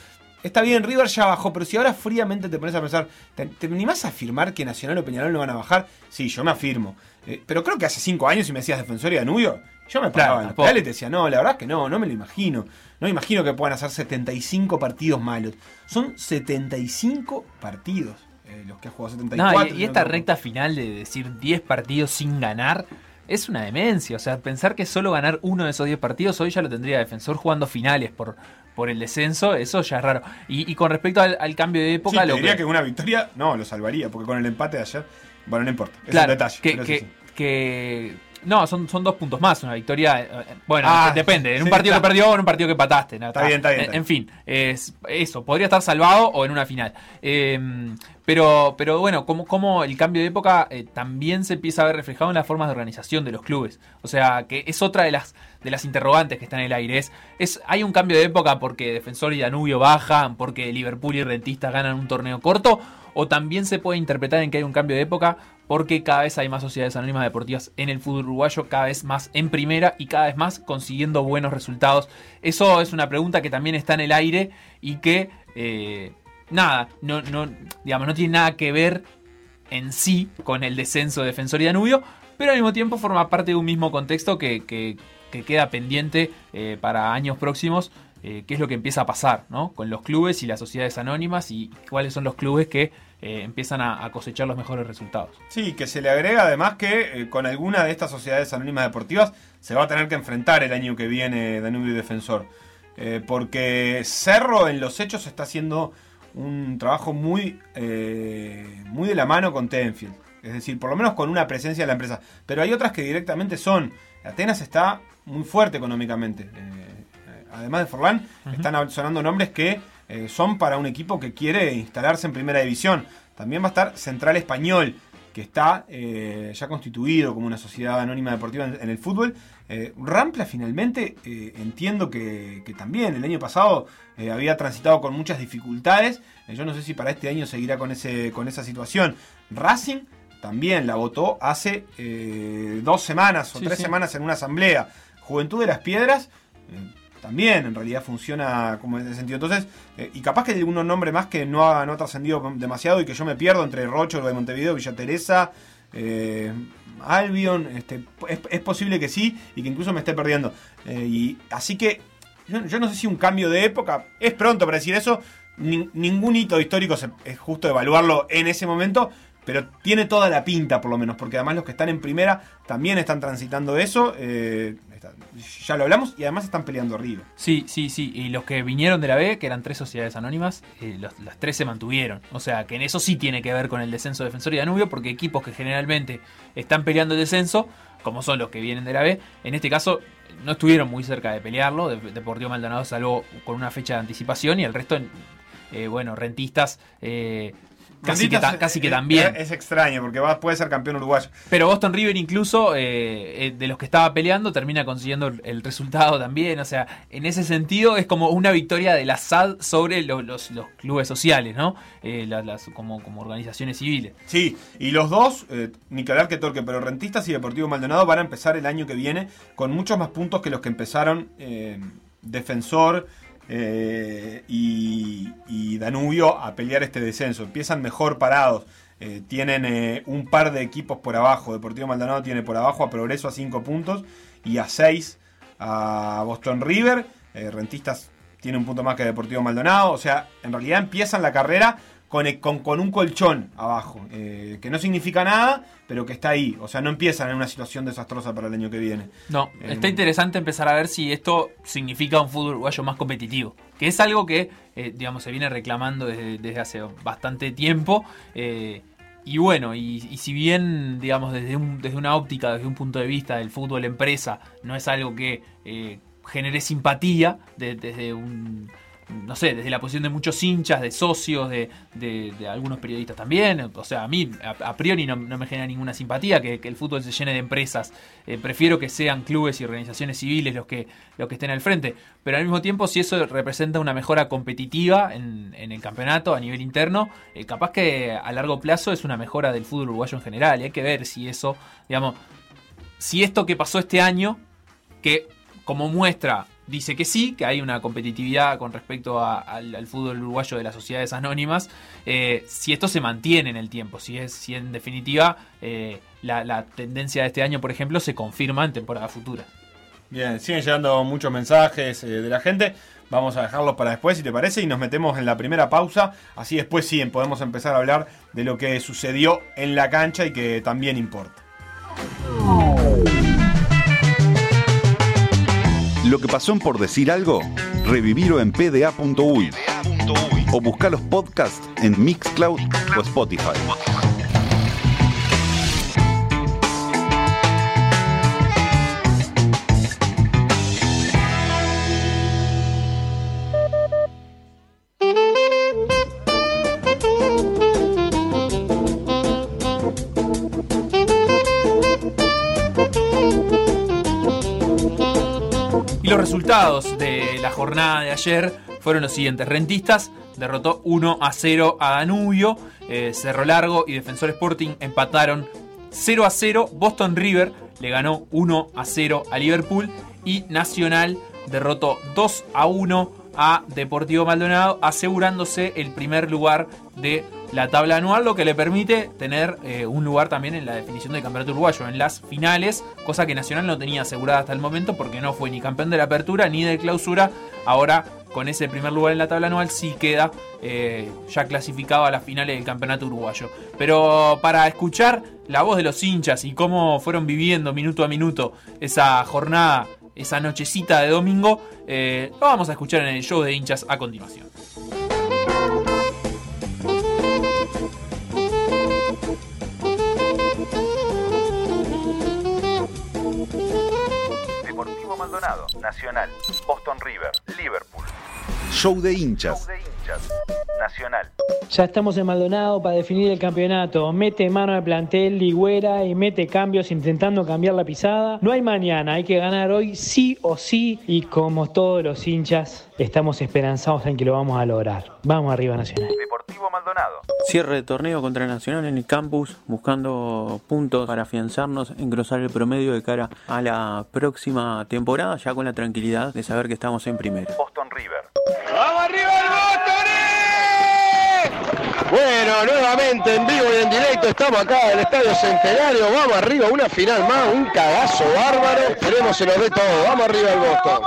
Está bien, River ya bajó, pero si ahora fríamente te pones a pensar, ¿te, te animás a afirmar que Nacional o Peñarol no van a bajar? Sí, yo me afirmo. Eh, pero creo que hace cinco años, si me decías Defensor y Danubio, yo me paraba en la y te decía, no, la verdad es que no, no me lo imagino. No me imagino que puedan hacer 75 partidos malos. Son 75 partidos eh, los que ha jugado 74. No, y, y si no esta recta final de decir 10 partidos sin ganar es una demencia. O sea, pensar que solo ganar uno de esos 10 partidos, hoy ya lo tendría defensor jugando finales por, por el descenso, eso ya es raro. Y, y con respecto al, al cambio de Sí, época, lo diría que, que una victoria, no, lo salvaría, porque con el empate de ayer, bueno, no importa. Es claro, un detalle. que, pero que- sí, sí. que No, son, son dos puntos más, una victoria. eh, Bueno, Ah, depende. En un partido está. que perdió o en un partido que pataste. ¿no? Está bien, está bien, En, está bien. en fin, es eso. Podría estar salvado o en una final. Eh, pero, pero bueno, como, como el cambio de época eh, también se empieza a ver reflejado en las formas de organización de los clubes. O sea, que es otra de las, de las interrogantes que están en el aire. Es, es, hay un cambio de época porque Defensor y Danubio bajan, porque Liverpool y Rentistas ganan un torneo corto, o también se puede interpretar en que hay un cambio de época porque cada vez hay más sociedades anónimas deportivas en el fútbol uruguayo, cada vez más en primera y cada vez más consiguiendo buenos resultados. Eso es una pregunta que también está en el aire y que, eh, nada, no, no, digamos, no tiene nada que ver en sí con el descenso de Defensor y Danubio, pero al mismo tiempo forma parte de un mismo contexto que, que- que queda pendiente eh, para años próximos, eh, qué es lo que empieza a pasar ¿no? con los clubes y las sociedades anónimas y cuáles son los clubes que eh, empiezan a, a cosechar los mejores resultados. Sí, que se le agrega además que eh, con alguna de estas sociedades anónimas deportivas se va a tener que enfrentar el año que viene Danubio y Defensor. Eh, porque Cerro en los hechos está haciendo un trabajo muy, muy de la mano con Tenfield. Es decir, por lo menos con una presencia de la empresa. Pero hay otras que directamente son. Atenas está muy fuerte económicamente. Además de Forlán, están sonando nombres que eh, son para un equipo que quiere instalarse en primera división. También va a estar Central Español, que está eh, ya constituido como una sociedad anónima deportiva en, en el fútbol. Eh, Rampla finalmente, eh, entiendo que, que también el año pasado había transitado con muchas dificultades. Yo no sé si para este año seguirá con, ese, con esa situación. Racing también la votó hace dos semanas o Sí, tres sí. semanas en una asamblea. Juventud de las Piedras también en realidad funciona como en ese sentido. Entonces, eh, y capaz que hay algún nombre más que no ha, no ha trascendido demasiado y que yo me pierdo entre Rocho, de Montevideo, Villa Teresa, eh, Albion. Este, es, posible que sí y que incluso me esté perdiendo. Eh, y así que yo, yo no sé si un cambio de época es pronto para decir eso. Ni- ningún hito histórico se- es justo evaluarlo en ese momento. Pero tiene toda la pinta, por lo menos, porque además los que están en primera también están transitando eso. eh, ya lo hablamos y además están peleando arriba. Sí, sí, sí. Y los que vinieron de la B, que eran tres sociedades anónimas, eh, las tres se mantuvieron. O sea, que en eso sí tiene que ver con el descenso de Defensor y Danubio, porque equipos que generalmente están peleando el descenso, como son los que vienen de la B, en este caso no estuvieron muy cerca de pelearlo. De- Deportivo Maldonado salvó con una fecha de anticipación y el resto, eh, bueno, rentistas. eh, Casi que, ta- casi que también. Es extraño porque va, puede ser campeón uruguayo. Pero Boston River incluso, eh, eh, de los que estaba peleando, termina consiguiendo el, resultado también. O sea, en ese sentido es como una victoria de la SAD sobre lo- los, los clubes sociales, ¿no? Eh, las, las- como, como organizaciones civiles. Sí, y los dos, ni que hablar que Torque, pero Rentistas y Deportivo Maldonado van a empezar el año que viene con muchos más puntos que los que empezaron Defensor eh, y, Danubio a pelear este descenso. Empiezan mejor parados. Eh, tienen eh, un par de equipos por abajo. Deportivo Maldonado tiene por abajo a Progreso a 5 puntos y a 6 a Boston River. Rentistas tiene un punto más que Deportivo Maldonado. O sea, en realidad empiezan la carrera con, con, con un colchón abajo. eh, que no significa nada, pero que está ahí. O sea, no empiezan en una situación desastrosa para el año que viene. No, Eh, está interesante empezar a ver si esto significa un fútbol uruguayo más competitivo. Que es algo que, eh, digamos, se viene reclamando desde, desde hace bastante tiempo. eh, y bueno, y, y si bien, digamos, desde, un- desde una óptica, desde un punto de vista del fútbol empresa, no es algo que eh, genere simpatía de- desde un no sé, desde la posición de muchos hinchas, de socios, de, algunos periodistas también. O sea, a mí a, priori no, me genera ninguna simpatía que, el fútbol se llene de empresas. Eh, prefiero que sean clubes y organizaciones civiles los que, los que estén al frente. Pero al mismo tiempo, si eso representa una mejora competitiva en, en el campeonato a nivel interno, eh, capaz que a largo plazo es una mejora del fútbol uruguayo en general. Y hay que ver si eso, digamos, si esto que pasó este año, que como muestra dice que sí, que hay una competitividad con respecto al, fútbol uruguayo de las sociedades anónimas, eh, si esto se mantiene en el tiempo, si, es, si en definitiva eh, la, la tendencia de este año, por ejemplo, se confirma en temporada futura. Bien, siguen llegando muchos mensajes eh, de la gente. Vamos a dejarlos para después, si te parece, y nos metemos en la primera pausa. Así después sí podemos empezar a hablar de lo que sucedió en la cancha y que también importa. Lo que pasó en Por Decir Algo, revivirlo en pda.uy o buscar los podcasts en Mixcloud o Spotify. De la jornada de ayer fueron los siguientes. Rentistas derrotó 1 a 0 a Danubio. Eh, Cerro Largo y Defensor Sporting empataron 0 a 0. Boston River le ganó 1 a 0 a Liverpool. Y Nacional derrotó 2 a 1 a Deportivo Maldonado, asegurándose el primer lugar de la tabla anual, lo que le permite tener eh, un lugar también en la definición del campeonato uruguayo, en las finales, cosa que Nacional no tenía asegurada hasta el momento porque no fue ni campeón de la apertura ni de clausura. Ahora, con ese primer lugar en la tabla anual, sí queda eh, ya clasificado a las finales del campeonato uruguayo. Pero para escuchar la voz de los hinchas y cómo fueron viviendo minuto a minuto esa jornada esa nochecita de domingo, eh, lo vamos a escuchar en el show de hinchas a continuación. Deportivo Maldonado, Nacional, Boston River, Liverpool. Show de hinchas. Nacional. Ya estamos en Maldonado para definir el campeonato. Mete mano al plantel, ligüera y mete cambios intentando cambiar la pisada. No hay mañana, hay que ganar hoy sí o sí. Y como todos los hinchas, estamos esperanzados en que lo vamos a lograr. Vamos arriba, Nacional. Deportivo Maldonado. Cierre de torneo contra Nacional en el campus, buscando puntos para afianzarnos, engrosar el promedio de cara a la próxima temporada, ya con la tranquilidad de saber que estamos en primera. Boston River. ¡Vamos arriba el Bueno, nuevamente en vivo y en directo estamos acá en el Estadio Centenario. Vamos arriba, una final más, un cagazo bárbaro. Esperemos se nos dé todo. Vamos arriba el Boston.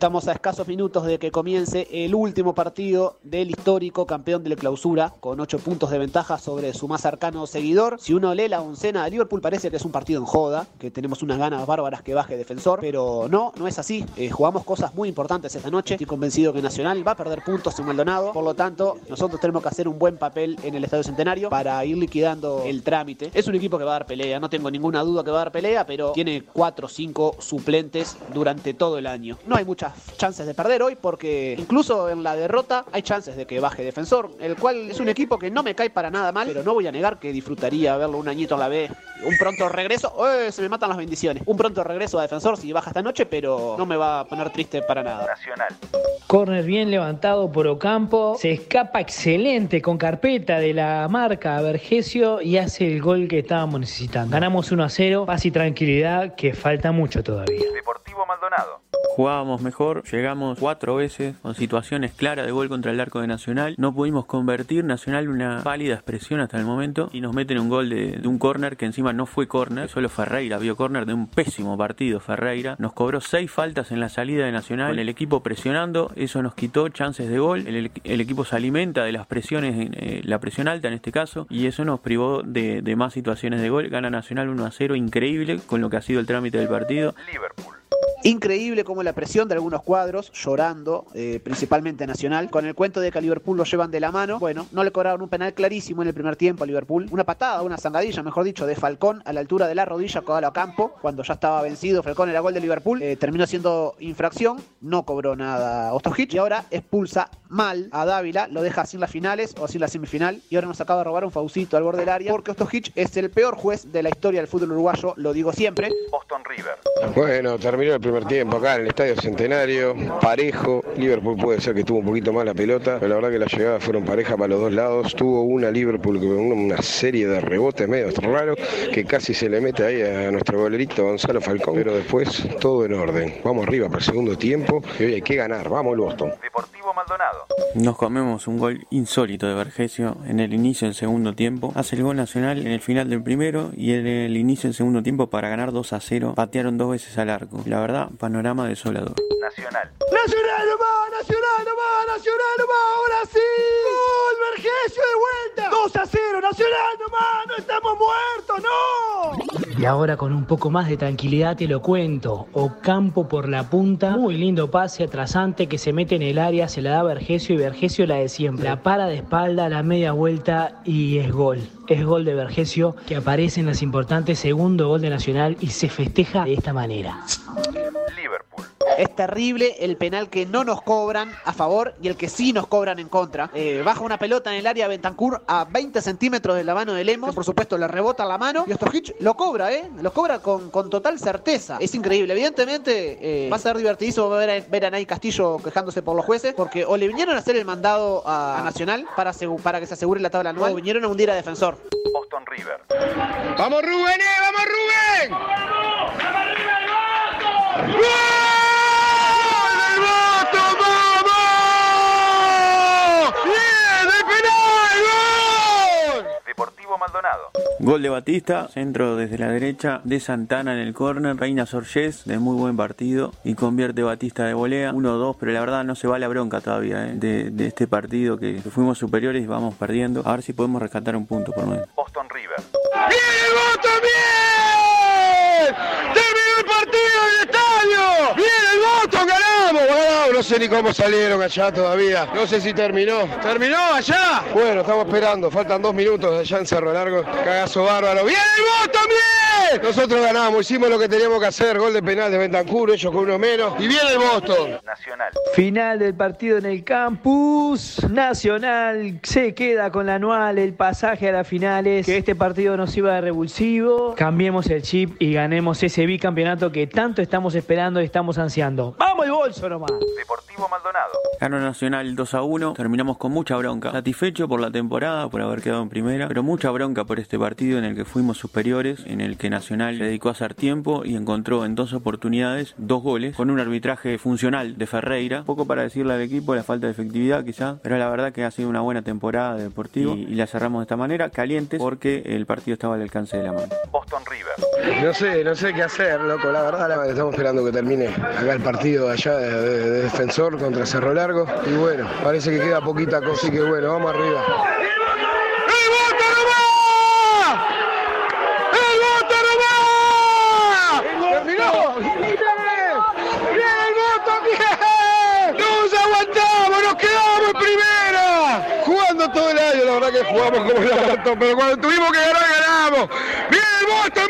Estamos a escasos minutos de que comience el último partido del histórico campeón de la clausura, con 8 puntos de ventaja sobre su más cercano seguidor. Si uno lee la oncena de Liverpool, parece que es un partido en joda, que tenemos unas ganas bárbaras que baje defensor, pero no, no es así. Eh, jugamos cosas muy importantes esta noche. Estoy convencido que Nacional va a perder puntos en Maldonado, por lo tanto, nosotros tenemos que hacer un buen papel en el Estadio Centenario para ir liquidando el trámite. Es un equipo que va a dar pelea, no tengo ninguna duda que va a dar pelea, pero tiene 4 o 5 suplentes durante todo el año. No hay muchas chances de perder hoy porque incluso en la derrota hay chances de que baje defensor, el cual es un equipo que no me cae para nada mal, pero no voy a negar que disfrutaría verlo un añito a la B. Un pronto regreso, ¡eh! se me matan las bendiciones. Un pronto regreso a defensor si baja esta noche, pero no me va a poner triste para nada. Nacional. Corner bien levantado por Ocampo. Se escapa excelente con carpeta de la marca a Vergesio y hace el gol que estábamos necesitando. Ganamos 1 a 0. Paz y tranquilidad que falta mucho todavía. Deportivo Maldonado. Jugábamos mejor, llegamos cuatro veces con situaciones claras de gol contra el arco de Nacional. No pudimos convertir Nacional una pálida expresión hasta el momento y nos meten un gol de, de un córner que encima no fue córner, solo Ferreira vio córner de un pésimo partido Ferreira. Nos cobró seis faltas en la salida de Nacional, con el equipo presionando, eso nos quitó chances de gol. El, equipo se alimenta de las presiones, eh, la presión alta en este caso, y eso nos privó de, de más situaciones de gol. Gana Nacional 1 a 0, increíble con lo que ha sido el trámite del partido. Liverpool. Increíble como la presión de algunos cuadros, llorando, eh, principalmente Nacional, con el cuento de que a Liverpool lo llevan de la mano. Bueno, no le cobraron un penal clarísimo en el primer tiempo a Liverpool. Una patada, una zangadilla, mejor dicho, de Falcón a la altura de la rodilla, cogalo a campo, cuando ya estaba vencido. Falcón era gol de Liverpool. Eh, terminó siendo infracción, no cobró nada Ostojic y ahora expulsa mal a Dávila, lo deja sin las finales o sin la semifinal. Y ahora nos acaba de robar un faucito al borde del área, porque Ostojic es el peor juez de la historia del fútbol uruguayo, lo digo siempre. Boston River. Bueno, terminó el primer tiempo acá en el Estadio Centenario, parejo. Liverpool puede ser que tuvo un poquito más la pelota, pero la verdad que las llegadas fueron parejas para los dos lados. Tuvo una Liverpool con una serie de rebotes medio raros que casi se le mete ahí a nuestro golerito Gonzalo Falcón, pero después todo en orden. Vamos arriba para el segundo tiempo y hoy hay que ganar. Vamos el Boston. Deportivo Maldonado. Nos comemos un gol insólito de Vergesio en el inicio del segundo tiempo. Hace el gol nacional en el final del primero y en el inicio del segundo tiempo para ganar 2 a 0. Patearon dos veces al arco. La verdad, panorama desolador. Nacional. Nacional nomás, Nacional nomás, Nacional nomás, ahora sí. Gol, Vergesio de vuelta. 2 a 0, Nacional nomás, no estamos muertos, no. Y ahora con un poco más de tranquilidad te lo cuento. Ocampo por la punta, muy lindo pase atrasante que se mete en el área, se la da Vergesio y Vergesio la de siempre. La para de espalda, la media vuelta y es gol. Es gol de Vergesio que aparece en las importantes segundo gol de Nacional y se festeja de esta manera. Es terrible el penal que no nos cobran a favor y el que sí nos cobran en contra. Eh, baja una pelota en el área Bentancur a 20 centímetros de la mano de Lemos. por supuesto le rebota la mano y Ostojic lo cobra, ¿eh? Lo cobra con, con total certeza. Es increíble. Evidentemente eh, va a ser divertidísimo ver a, ver Nay Castillo quejándose por los jueces porque o le vinieron a hacer el mandado a, Nacional para, para que se asegure la tabla anual o vinieron a hundir a Defensor. Boston River. ¡Vamos Rubén, eh! ¡Vamos Rubén! ¡Gol del Voto! ¡Vamos! ¡Bien! ¡De penal! ¡Gol! Deportivo Maldonado. Gol de Batista, centro desde la derecha de Santana en el córner, Reina Sorges de muy buen partido y convierte Batista de volea 1-2, pero la verdad no se va la bronca todavía ¿eh? de, de este partido que fuimos superiores y vamos perdiendo. A ver si podemos rescatar un punto por lo menos. Boston River. ¡Bien el Voto! ¡Bien! ¡Terminó el partido en el estadio! ¡Bien el Voto! ¡Ganamos! ¡Ganamos! No sé ni cómo salieron allá todavía. No sé si terminó. ¿Terminó allá? Bueno, estamos esperando. Faltan dos minutos allá en Cerro Largo. Cagazo bárbaro. ¡Bien el Voto! ¡Bien! Nosotros ganamos. Hicimos lo que teníamos que hacer. Gol de penal de Bentancur. Ellos con uno menos. Y bien el Boston. Nacional. Final del partido en el campus. Nacional se queda con la anual, el pasaje a las finales. Que este partido nos iba de revulsivo. Cambiemos el chip y ganemos ese bicampeonato que tanto estamos esperando y estamos ansiando. ¡Vamos el bolso nomás! Deportivo Maldonado. Ganó Nacional 2 a 1, terminamos con mucha bronca. Satisfecho por la temporada, por haber quedado en primera, pero mucha bronca por este partido en el que fuimos superiores, en el que Nacional se dedicó a hacer tiempo y encontró en dos oportunidades dos goles, con un arbitraje funcional de Ferreira. Poco para decirle al equipo, la falta de efectividad quizá, pero la verdad que ha sido una buena temporada de Deportivo y, y la cerramos de esta manera, calientes, porque el partido estaba al alcance de la mano. Boston River. No sé, no sé qué hacer, loco. La verdad, la- estamos esperando que termine acá el partido allá de, de- de defensor contra Cerro Largo. Y bueno, parece que queda poquita cosa. Así que bueno, vamos arriba. ¡El voto nomás! ¡El voto nomás! ¡Terminó! ¡Bien! ¡Bien el voto! ¡Bien! ¡Nos aguantamos! ¡Nos quedamos en primera! Jugando todo el año, la verdad que jugamos como el orto, pero cuando tuvimos que ganar, ganamos. ¡Bien el voto!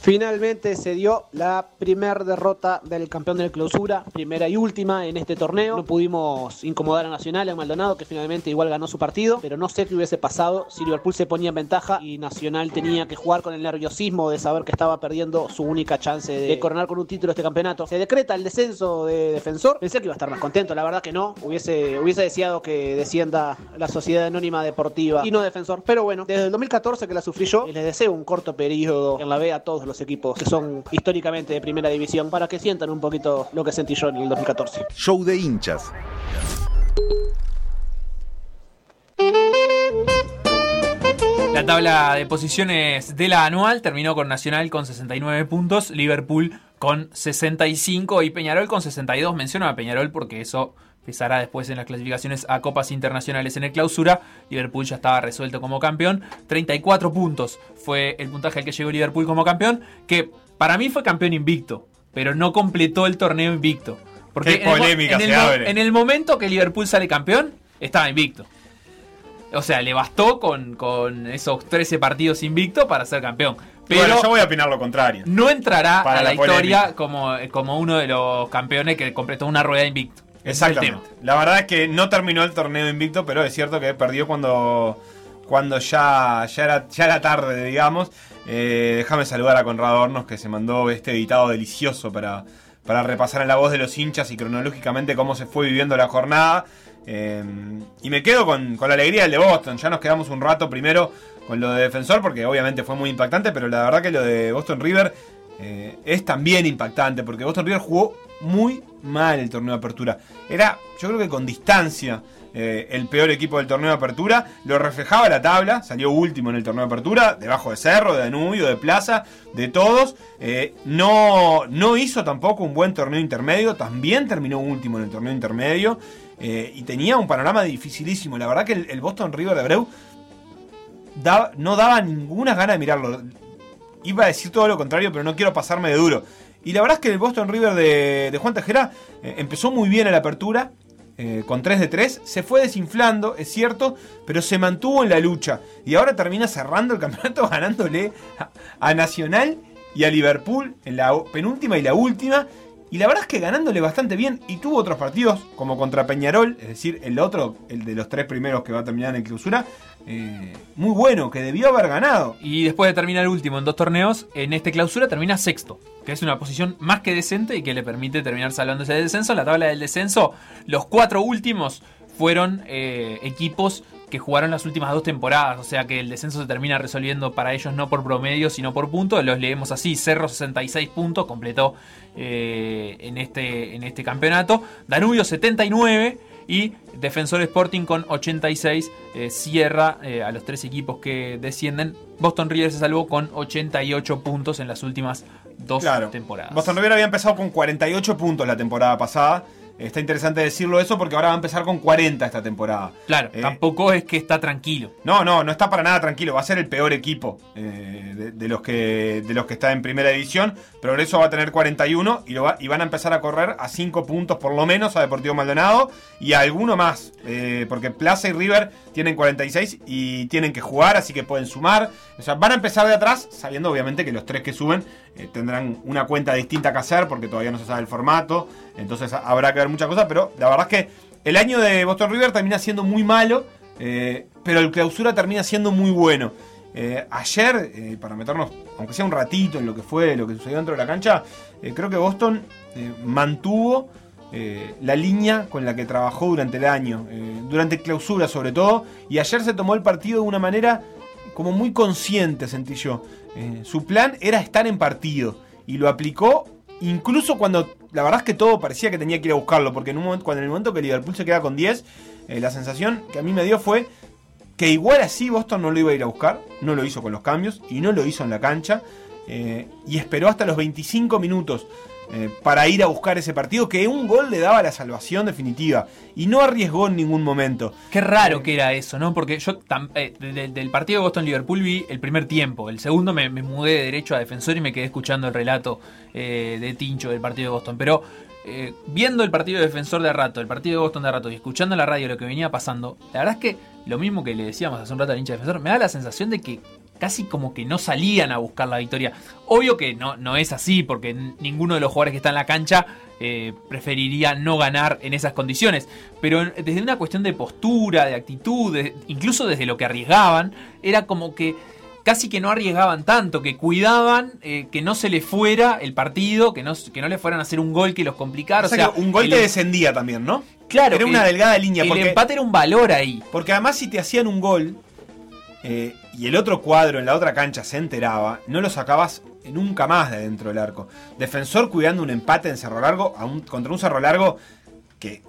Finalmente se dio la primer derrota del campeón de la clausura, primera y última en este torneo. No pudimos incomodar a Nacional en Maldonado, que finalmente igual ganó su partido, pero no sé qué hubiese pasado si Liverpool se ponía en ventaja y Nacional tenía que jugar con el nerviosismo de saber que estaba perdiendo su única chance de coronar con un título este campeonato. Se decreta el descenso de defensor. Pensé que iba a estar más contento, la verdad que no. Hubiese, hubiese deseado que descienda la Sociedad Anónima Deportiva y no defensor. Pero bueno, desde el 2014 que la sufrí yo, les deseo un corto periodo en la B a todos los equipos que son históricamente de primera división para que sientan un poquito lo que sentí yo en el 2014. Show de hinchas. La tabla de posiciones de la anual terminó con Nacional con 69 puntos, Liverpool con 65 y Peñarol con 62. Menciono a Peñarol porque eso pesará después en las clasificaciones a copas internacionales en el clausura. Liverpool ya estaba resuelto como campeón. 34 puntos fue el puntaje al que llegó Liverpool como campeón, que para mí fue campeón invicto, pero no completó el torneo invicto. Porque Qué en el mo- polémica en el abre. en el momento que Liverpool sale campeón, estaba invicto. O sea, le bastó con, con esos 13 partidos invicto para ser campeón. Pero bueno, yo voy a opinar lo contrario. no entrará Para a la, la historia como, como uno de los campeones que completó una rueda invicto. Exactamente. La verdad es que no terminó el torneo invicto, pero es cierto que perdió cuando, cuando ya, ya, era, ya era tarde, digamos. Eh, déjame saludar a Conrado Hornos que se mandó este editado delicioso para, para repasar en la voz de los hinchas y cronológicamente cómo se fue viviendo la jornada. Eh, y me quedo con, con la alegría del de Boston. Ya nos quedamos un rato primero con lo de defensor, porque obviamente fue muy impactante, pero la verdad que lo de Boston River eh, es también impactante, porque Boston River jugó muy mal el torneo de apertura. Era, yo creo que con distancia, eh, el peor equipo del torneo de apertura. Lo reflejaba la tabla, salió último en el torneo de apertura, debajo de Cerro, de Danubio, de Plaza, de todos. Eh, no, no hizo tampoco un buen torneo intermedio, también terminó último en el torneo intermedio. y tenía un panorama dificilísimo. La verdad que el, Boston River de Abreu no daba ninguna gana de mirarlo. Iba a decir todo lo contrario, pero no quiero pasarme de duro. Y la verdad es que el Boston River de, Juan Tejera eh, empezó muy bien en la apertura, eh, con 3 de 3. Se fue desinflando, es cierto, pero se mantuvo en la lucha. Y ahora termina cerrando el campeonato ganándole a, a Nacional y a Liverpool en la penúltima y la última. Y la verdad es que ganándole bastante bien. Y tuvo otros partidos, como contra Peñarol, es decir, el otro, el de los tres primeros que va a terminar en clausura, eh, muy bueno, que debió haber ganado. Y después de terminar el último en dos torneos, en este clausura termina sexto, que es una posición más que decente y que le permite terminar salvándose del descenso. La tabla del descenso, los cuatro últimos fueron eh, equipos que jugaron las últimas dos temporadas, o sea que el descenso se termina resolviendo para ellos no por promedio, sino por puntos. Los leemos así: Cerro 66 puntos, completó eh, en, este, en este campeonato. Danubio 79 y Defensor Sporting con 86 eh, cierra eh, a los tres equipos que descienden. Boston River se salvó con 88 puntos en las últimas dos temporadas. Boston River había empezado con 48 puntos la temporada pasada. Está interesante decirlo eso porque ahora va a empezar con 40 esta temporada. Claro, Eh, tampoco es que está tranquilo. No, no, no está para nada tranquilo. Va a ser el peor equipo eh, de, de los que, de los que está en primera división. Progreso va a tener 41 y, lo va- y van a empezar a correr a 5 puntos por lo menos a Deportivo Maldonado y a alguno más. eh, porque Plaza y River tienen 46 y tienen que jugar, así que pueden sumar. O sea, van a empezar de atrás, sabiendo obviamente que los tres que suben tendrán una cuenta distinta que hacer porque todavía no se sabe el formato. Entonces habrá que ver muchas cosas, pero la verdad es que el año de Boston River termina siendo muy malo, eh, pero el clausura termina siendo muy bueno. Eh, ayer, eh, para meternos, aunque sea un ratito en lo que fue, lo que sucedió dentro de la cancha, creo que Boston mantuvo la línea con la que trabajó durante el año, durante clausura sobre todo, y ayer se tomó el partido de una manera como muy consciente, sentí yo. Su plan era estar en partido y lo aplicó incluso cuando la verdad es que todo parecía que tenía que ir a buscarlo, porque en un momento, cuando en el momento que Liverpool se queda con 10, eh, la sensación que a mí me dio fue que igual así Boston no lo iba a ir a buscar, no lo hizo con los cambios y no lo hizo en la cancha, eh, y esperó hasta los 25 minutos eh, para ir a buscar ese partido, que un gol le daba la salvación definitiva, y no arriesgó en ningún momento. Qué raro que era eso, ¿no? Porque yo eh, de- de- del partido de Boston-Liverpool vi el primer tiempo. El segundo me, me mudé de derecho a defensor y me quedé escuchando el relato eh, de Tincho del partido de Boston. Pero eh, viendo el partido de defensor de rato, el partido de Boston de rato y escuchando en la radio lo que venía pasando, la verdad es que lo mismo que le decíamos hace un rato al hincha defensor, me da la sensación de que casi como que no salían a buscar la victoria. Obvio que no, no es así, porque ninguno de los jugadores que está en la cancha eh, preferiría no ganar en esas condiciones. Pero desde una cuestión de postura, de actitud, de- incluso desde lo que arriesgaban, era como que casi que no arriesgaban tanto, que cuidaban eh, que no se le fuera el partido, que no, que no le fueran a hacer un gol que los complicara. O sea, un gol el- te descendía también, ¿no? Claro, Era una el- delgada línea. el porque, empate era un valor ahí. Porque además si te hacían un gol eh, y el otro cuadro en la otra cancha se enteraba, no lo sacabas nunca más de dentro del arco. Defensor cuidando un empate en Cerro Largo contra un Cerro Largo que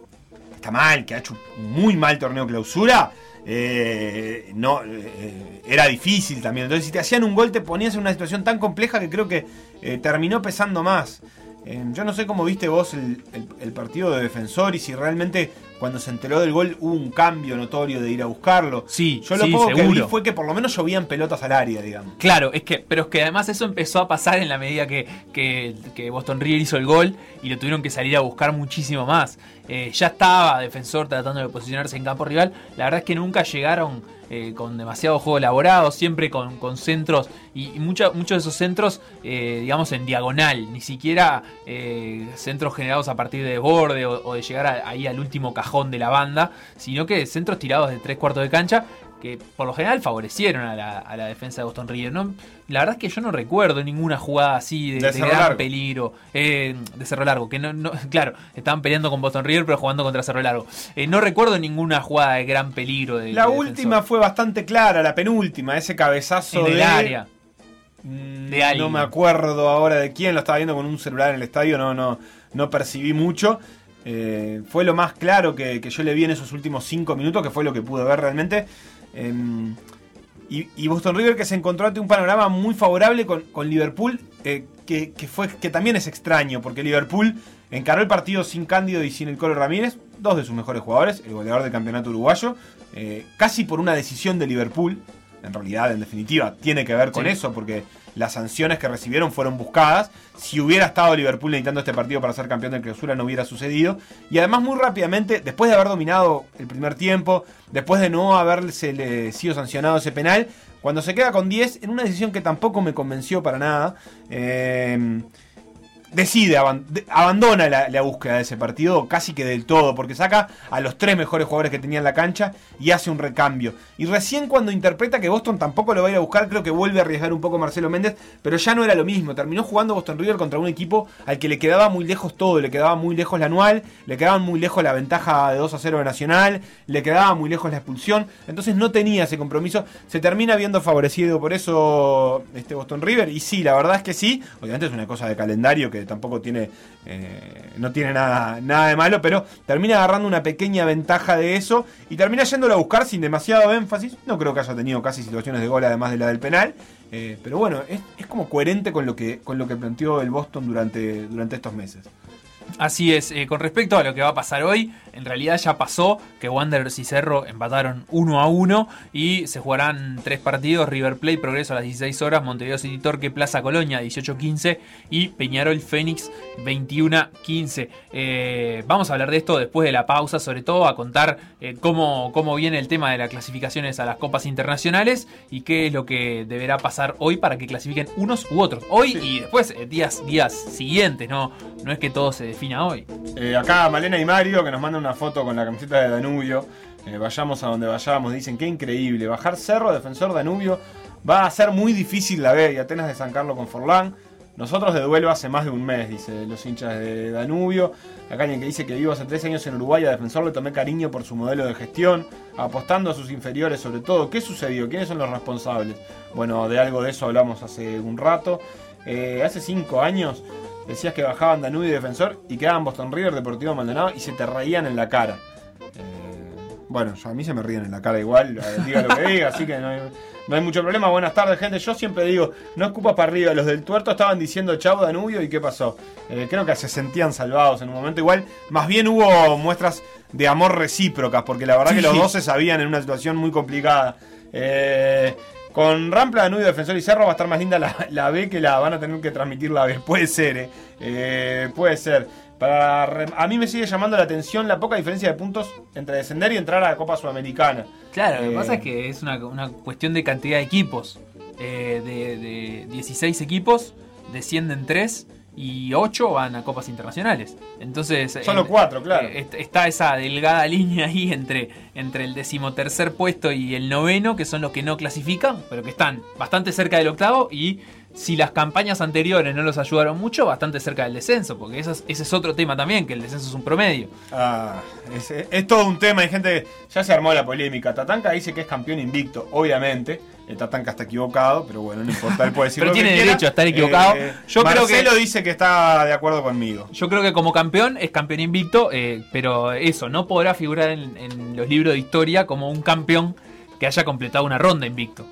está mal, que ha hecho un muy mal torneo clausura. eh, no eh, era difícil también. Entonces, si te hacían un gol, te ponías en una situación tan compleja que creo que eh, terminó pesando más. Eh, yo no sé cómo viste vos el, el- el partido de defensor y si realmente cuando se enteró del gol hubo un cambio notorio de ir a buscarlo. Sí, yo lo sí, poco que vi fue que por lo menos llovían pelotas al área, digamos. Claro, es que, pero es que además eso empezó a pasar en la medida que, que- que Boston River hizo el gol y lo tuvieron que salir a buscar muchísimo más. Eh, ya estaba defensor tratando de posicionarse en campo rival. La verdad es que nunca llegaron eh, con demasiado juego elaborado, siempre con, con centros y, y muchos de esos centros, eh, digamos, en diagonal, ni siquiera eh, centros generados a partir de borde o, de llegar ahí al último cajón de la banda, sino que centros tirados de tres cuartos de cancha que por lo general favorecieron a la, a la defensa de Boston River. ¿no? La verdad es que yo no recuerdo ninguna jugada así de, De de Cerro gran Largo. peligro. eh, de Cerro Largo, que no, no- claro, estaban peleando con Boston River pero jugando contra Cerro Largo. Eh, no recuerdo ninguna jugada de gran peligro. De, La de última defensor. fue bastante clara, la penúltima, ese cabezazo en el de área. Mm, de alguien. No me acuerdo ahora de quién, lo estaba viendo con un celular en el estadio, no, no, no percibí mucho. Eh, fue lo más claro que, que yo le vi en esos últimos cinco minutos, que fue lo que pude ver realmente. Em, y, y Boston River que se encontró ante un panorama muy favorable con, con Liverpool, eh, que, que fue, que también es extraño, porque Liverpool encaró el partido sin Cándido y sin el Colo Ramírez, dos de sus mejores jugadores, el goleador del campeonato uruguayo, eh, casi por una decisión de Liverpool, en realidad, en definitiva, tiene que ver con Sí. eso, porque las sanciones que recibieron fueron buscadas. Si hubiera estado Liverpool necesitando este partido para ser campeón de clausura no hubiera sucedido. Y además muy rápidamente, después de haber dominado el primer tiempo, después de no haberse sido sancionado ese penal, cuando se queda con 10, en una decisión que tampoco me convenció para nada, eh, decide, abandona la, búsqueda de ese partido casi que del todo, porque saca a los tres mejores jugadores que tenía en la cancha y hace un recambio. Y recién cuando interpreta que Boston tampoco lo va a ir a buscar, creo que vuelve a arriesgar un poco Marcelo Méndez, pero ya no era lo mismo. Terminó jugando Boston River contra un equipo al que le quedaba muy lejos todo, le quedaba muy lejos la anual, le quedaba muy lejos la ventaja de 2 a 0 de Nacional, le quedaba muy lejos la expulsión, entonces no tenía ese compromiso, se termina viendo favorecido por eso este Boston River, y sí, la verdad es que sí, obviamente es una cosa de calendario que tampoco tiene, eh, no tiene nada, nada de malo, pero termina agarrando una pequeña ventaja de eso y termina yéndolo a buscar sin demasiado énfasis. No creo que haya tenido casi situaciones de gol además de la del penal, eh, pero bueno, es, es, como coherente con lo que, con lo que planteó el Boston durante, durante estos meses. Así es, eh, con respecto a lo que va a pasar hoy, en realidad ya pasó que Wanderers y Cerro empataron 1 a 1 y se jugarán tres partidos, River Plate, Progreso a las 16 horas, Montevideo City Torque, Plaza Colonia 18-15 y Peñarol Fénix 21-15. Eh, vamos a hablar de esto después de la pausa, sobre todo a contar eh, cómo, cómo viene el tema de las clasificaciones a las copas internacionales y qué es lo que deberá pasar hoy para que clasifiquen unos u otros. Hoy y después días, días siguientes, ¿no? No es que todo se hoy. Eh, acá Malena y Mario, que nos mandan una foto con la camiseta de Danubio. Eh, vayamos a donde vayamos, dicen que increíble. Bajar cerro, defensor Danubio, va a ser muy difícil la B y Atenas de San Carlos con Forlán. Nosotros de duelo hace más de un mes, dice los hinchas de Danubio. Acá alguien que dice que vivo hace tres años en Uruguay, a defensor le tomé cariño por su modelo de gestión, apostando a sus inferiores sobre todo. ¿Qué sucedió? ¿Quiénes son los responsables? Bueno, de algo de eso hablamos hace un rato. Eh, hace cinco años decías que bajaban Danubio y Defensor y quedaban Boston River, Deportivo Maldonado y se te reían en la cara. Eh, bueno, a mí se me ríen en la cara igual, eh, diga lo que diga, así que no hay, mucho problema. Buenas tardes, gente. Yo siempre digo, no escupas para arriba. Los del tuerto estaban diciendo chau Danubio y qué pasó. Eh, creo que se sentían salvados en un momento. Igual, más bien hubo muestras de amor recíprocas, porque la verdad que los dos se sabían en una situación muy complicada. Eh, con Rampla, Danubio, Defensor y Cerro va a estar más linda la, B que la van a tener que transmitir la B. Puede ser, eh. eh puede ser. Para, a mí me sigue llamando la atención la poca diferencia de puntos entre descender y entrar a la Copa Sudamericana. Claro, lo que pasa es que es una, cuestión de cantidad de equipos. Eh, de, de 16 equipos, descienden 3 y 8 van a copas internacionales. Entonces. Solo 4, claro. Eh, está esa delgada línea ahí entre, entre el decimotercer puesto y el noveno, que son los que no clasifican, pero que están bastante cerca del octavo y si las campañas anteriores no los ayudaron mucho, bastante cerca del descenso, porque ese es otro tema también, que el descenso es un promedio. Ah, es, todo un tema, hay gente, ya se armó la polémica. Tatanka dice que es campeón invicto, obviamente. El Tatanka está equivocado, pero bueno, no importa, él puede decir Pero tiene derecho a estar equivocado. Eh, yo creo que dice que está de acuerdo conmigo. Yo creo que como campeón es campeón invicto, eh, pero eso, no podrá figurar en los libros de historia como un campeón que haya completado una ronda invicto.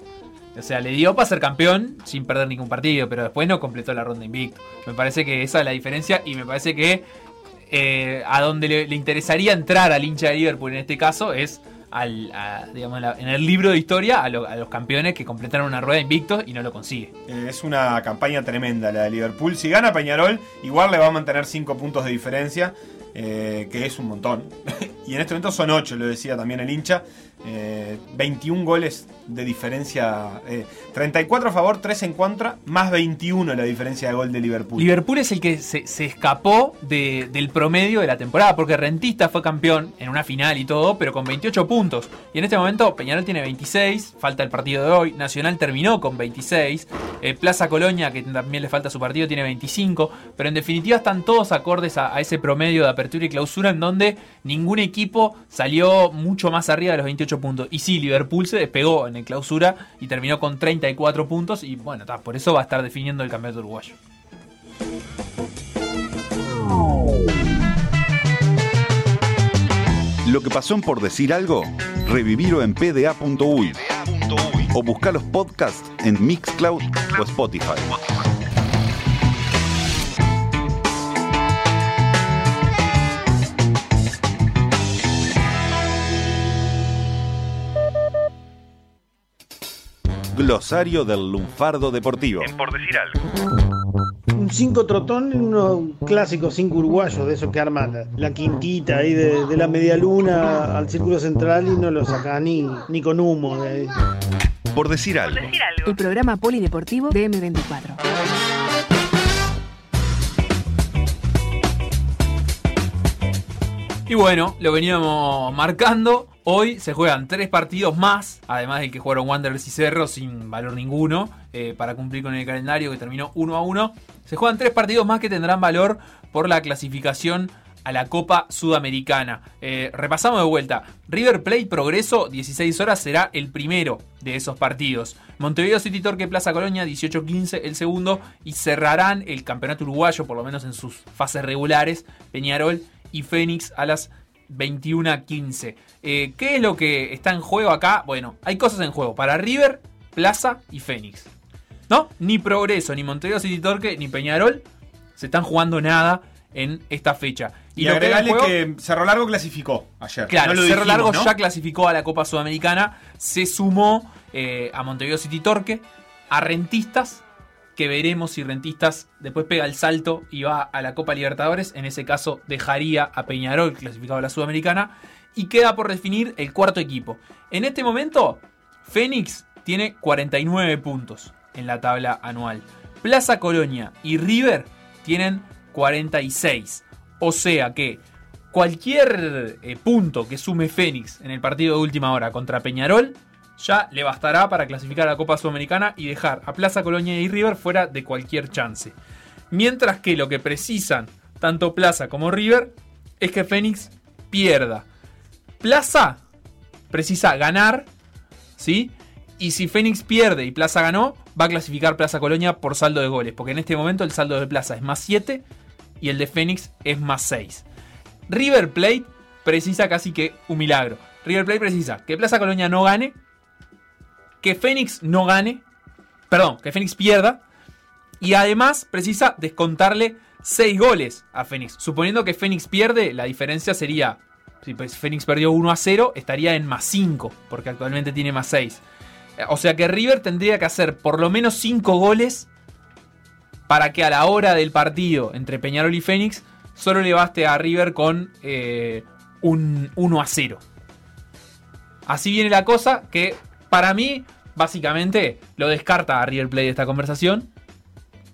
O sea, le dio para ser campeón sin perder ningún partido, pero después no completó la ronda invicto. Me parece que esa es la diferencia y me parece que eh, a donde le, interesaría entrar al hincha de Liverpool en este caso es al, digamos, en el libro de historia a, los campeones que completaron una rueda invicto y no lo consigue. Eh, es una campaña tremenda la de Liverpool. Si gana Peñarol, igual le va a mantener 5 puntos de diferencia. Eh, que es un montón. y en este momento son 8, lo decía también el hincha. 21 goles de diferencia. 34 eh, a favor, 3 en contra, más 21 la diferencia de gol de Liverpool. Liverpool es el que se, escapó del promedio de la temporada, porque Rentista fue campeón en una final y todo, pero con 28 puntos. Y en este momento Peñarol tiene 26, falta el partido de hoy. Nacional terminó con 26. Eh, Plaza Colonia, que también le falta su partido, tiene 25. Pero en definitiva están todos acordes a, ese promedio de apertura y clausura en donde ningún equipo salió mucho más arriba de los 28 puntos. Y sí, Liverpool se despegó el clausura y terminó con 34 puntos y bueno, por eso va a estar definiendo el campeonato uruguayo. Lo que pasó en por decir algo, revivirlo en pda.uy o buscar los podcasts en Mixcloud o Spotify. Glosario del lunfardo deportivo. Por decir algo. Un 5 trotón, unos clásicos 5 uruguayos, de esos que arman la, la quintita ahí de, de la media luna al círculo central y no lo saca ni, ni con humo. de ahí. Por decir algo. El programa polideportivo de M24. Y bueno, lo veníamos marcando. Hoy se juegan tres partidos más, además del que jugaron Wanderers y Cerro sin valor ninguno, eh, para cumplir con el calendario que terminó 1 a 1. Se juegan tres partidos más que tendrán valor por la clasificación a la Copa Sudamericana. Eh, repasamos de vuelta. River Plate Progreso, 16 horas, será el primero de esos partidos. Montevideo City Torque Plaza Colonia, 18-15 el segundo. Y cerrarán el campeonato uruguayo, por lo menos en sus fases regulares, Peñarol y Fénix a las 21-15. Eh, ¿Qué es lo que está en juego acá? Bueno, hay cosas en juego para River, Plaza y Fénix. ¿No? Ni Progreso, ni Montevideo City Torque, ni Peñarol se están jugando nada en esta fecha. Y, lo que juego- que Cerro Largo clasificó ayer. Claro, No lo Cerro dijimos, Largo ¿no? ya clasificó a la Copa Sudamericana, se sumó eh, a Montevideo City Torque, a Rentistas, que veremos si Rentistas después pega el salto y va a la Copa Libertadores, en ese caso dejaría a Peñarol clasificado a la Sudamericana, y queda por definir el cuarto equipo. En este momento, Fénix tiene 49 puntos en la tabla anual. Plaza Colonia y River tienen 46. O sea que cualquier eh, punto que sume Fénix en el partido de última hora contra Peñarol ya le bastará para clasificar a la Copa Sudamericana y dejar a Plaza Colonia y River fuera de cualquier chance. Mientras que lo que precisan tanto Plaza como River es que Fénix pierda. Plaza precisa ganar, ¿sí? Y si Fénix pierde y Plaza ganó, va a clasificar Plaza Colonia por saldo de goles. Porque en este momento el saldo de Plaza es más 7 y el de Fénix es más 6. River Plate precisa casi que un milagro. River Plate precisa que Plaza Colonia no gane, que Fénix no gane, perdón, que Fénix pierda, y además precisa descontarle 6 goles a Fénix. Suponiendo que Fénix pierde, la diferencia sería, si pues Fénix perdió 1 a 0, estaría en más 5, porque actualmente tiene más 6. O sea que River tendría que hacer por lo menos 5 goles para que a la hora del partido entre Peñarol y Fénix solo le baste a River con eh, un 1 a 0. Así viene la cosa que para mí básicamente lo descarta a River Plate de esta conversación.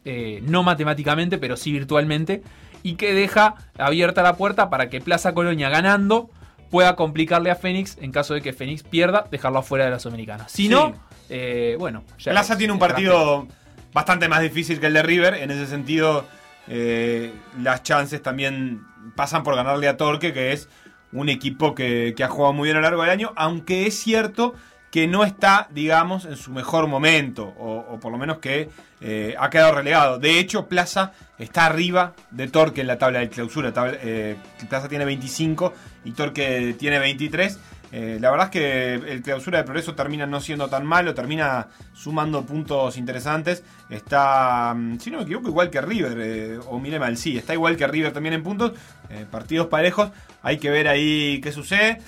Eh, no matemáticamente, pero sí virtualmente. Y que deja abierta la puerta para que Plaza Colonia ganando pueda complicarle a Fénix en caso de que Fénix pierda, dejarlo afuera de la Sudamericana. Si Sí. no, eh, bueno. ya Plaza es- tiene un partido bastante más difícil que el de River. En ese sentido, eh, las chances también pasan por ganarle a Torque, que es un equipo que, que ha jugado muy bien a lo largo del año, aunque es cierto que no está, digamos, en su mejor momento, o, por lo menos que eh, ha quedado relegado. De hecho, Plaza está arriba de Torque en la tabla de clausura. Eh, Plaza tiene 25 y Torque tiene 23. Eh, la verdad es que el clausura de progreso termina no siendo tan malo, termina sumando puntos interesantes. Está, mm, si no me equivoco, igual que River, eh, o mire mal, sí, está igual que River también en puntos. eh, partidos parejos, hay que ver ahí qué sucede.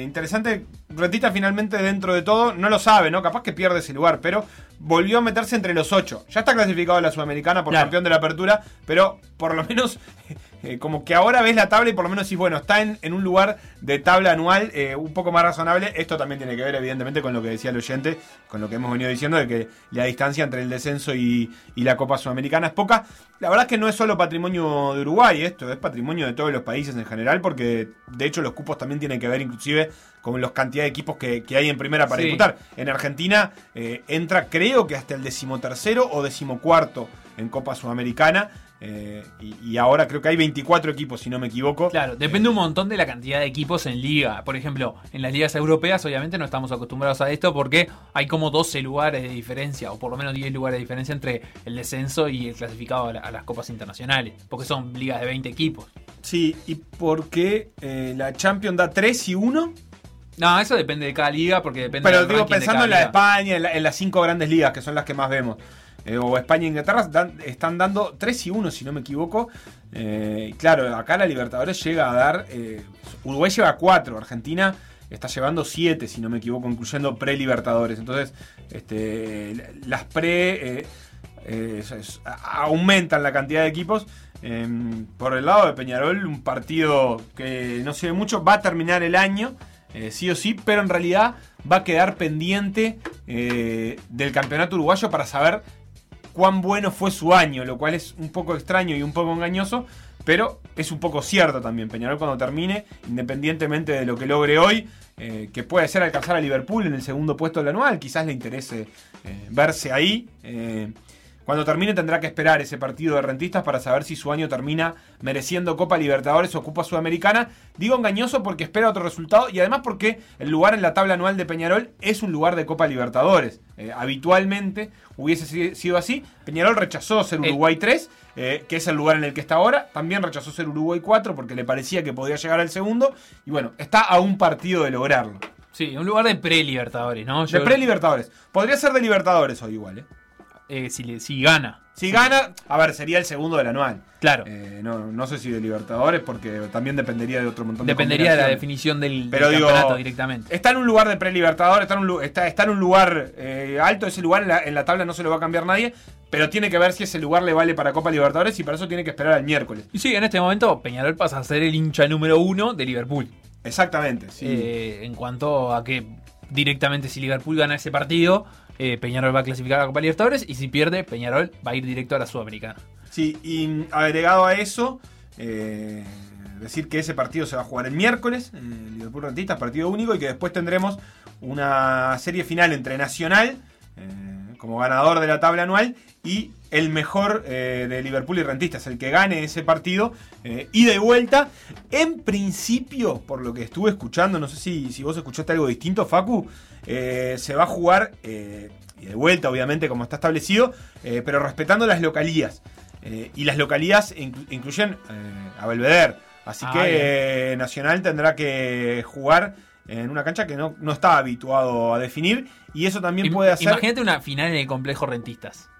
Interesante, Retita finalmente dentro de todo, no lo sabe, ¿no? Capaz que pierde ese lugar, pero volvió a meterse entre los ocho. Ya está clasificado a la Sudamericana por campeón de la apertura, pero por lo menos eh, como que ahora ves la tabla y por lo menos sí, bueno, está en, en un lugar de tabla anual eh, un poco más razonable. Esto también tiene que ver, evidentemente, con lo que decía el oyente, con lo que hemos venido diciendo, de que la distancia entre el descenso y, y la Copa Sudamericana es poca. La verdad es que no es solo patrimonio de Uruguay, esto es patrimonio de todos los países en general, porque de hecho los cupos también tienen que ver inclusive con la cantidad de equipos que, que hay en primera para Sí. disputar. En Argentina eh, entra creo que hasta el decimotercero o decimocuarto en Copa Sudamericana. Eh, y, y ahora creo que hay 24 equipos, si no me equivoco. Claro, depende un montón de la cantidad de equipos en liga. Por ejemplo, en las ligas europeas obviamente no estamos acostumbrados a esto porque hay como 12 lugares de diferencia, o por lo menos 10 lugares de diferencia entre el descenso y el clasificado a, la- a las copas internacionales, porque son ligas de 20 equipos. Sí, ¿y por qué eh, la Champions da 3 y 1? No, eso depende de cada liga, porque depende Pero digo, de pensando cada en la de. España, en, la- en las cinco grandes ligas, que son las que más vemos, eh, o España e Inglaterra, están dando 3 y 1, si no me equivoco. Eh, claro, acá la Libertadores llega a dar. eh, Uruguay lleva 4, Argentina está llevando 7, si no me equivoco, incluyendo pre-Libertadores. Entonces, este, las pre aumentan la cantidad de equipos. Em, por el lado de Peñarol, un partido que no se mucho, va a terminar el año, sí o sí, pero en realidad va a quedar pendiente del campeonato uruguayo para saber cuán bueno fue su año, lo cual es un poco extraño y un poco engañoso, pero es un poco cierto también. Peñarol cuando termine, independientemente de lo que logre hoy, eh, que puede ser alcanzar a Liverpool en el segundo puesto del anual, quizás le interese eh, verse ahí. eh, cuando termine tendrá que esperar ese partido de rentistas para saber si su año termina mereciendo Copa Libertadores o Copa Sudamericana. Digo engañoso porque espera otro resultado y además porque el lugar en la tabla anual de Peñarol es un lugar de Copa Libertadores. Eh, habitualmente hubiese si- sido así. Peñarol rechazó ser Uruguay 3, eh, que es el lugar en el que está ahora. También rechazó ser Uruguay 4 porque le parecía que podía llegar al segundo. Y bueno, está a un partido de lograrlo. Sí, un lugar de pre-Libertadores, ¿no? De pre-Libertadores. Podría ser de Libertadores hoy igual, ¿eh? Eh, si, gana. Si gana, a ver, sería el segundo del anual. Claro. Eh, no, no sé si de Libertadores, porque también dependería de otro montón de Dependería de la definición del, Pero del digo, campeonato directamente. Está en un lugar de pre-libertadores, está, en un está, está en un lugar eh, alto, ese lugar en la, en la tabla no se lo va a cambiar nadie, pero tiene que ver si ese lugar le vale para Copa Libertadores y para eso tiene que esperar al miércoles. Y sí, en este momento Peñarol pasa a ser el hincha número uno de Liverpool. Exactamente, sí. Eh, en cuanto a que directamente si Liverpool gana ese partido, eh, Peñarol va a clasificar a la Copa Libertadores y si pierde, Peñarol va a ir directo a la Sudamericana. Sí, y agregado a eso, eh, decir que ese partido se va a jugar el miércoles, eh, Liverpool Rentistas, partido único, y que después tendremos una serie final entre Nacional, eh, como ganador de la tabla anual, y el mejor eh, de Liverpool y Rentistas, el que gane ese partido, eh, ida y vuelta. En principio, por lo que estuve escuchando, no sé si, si vos escuchaste algo distinto, Facu, eh, se va a jugar, eh, y de vuelta obviamente como está establecido, eh, pero respetando las localías. Y las localías inclu- incluyen a Belvedere. Así Ah, que Nacional tendrá que jugar en una cancha que no, no está habituado a definir. Y eso también Im- puede hacer. Imagínate una final en el complejo Rentistas.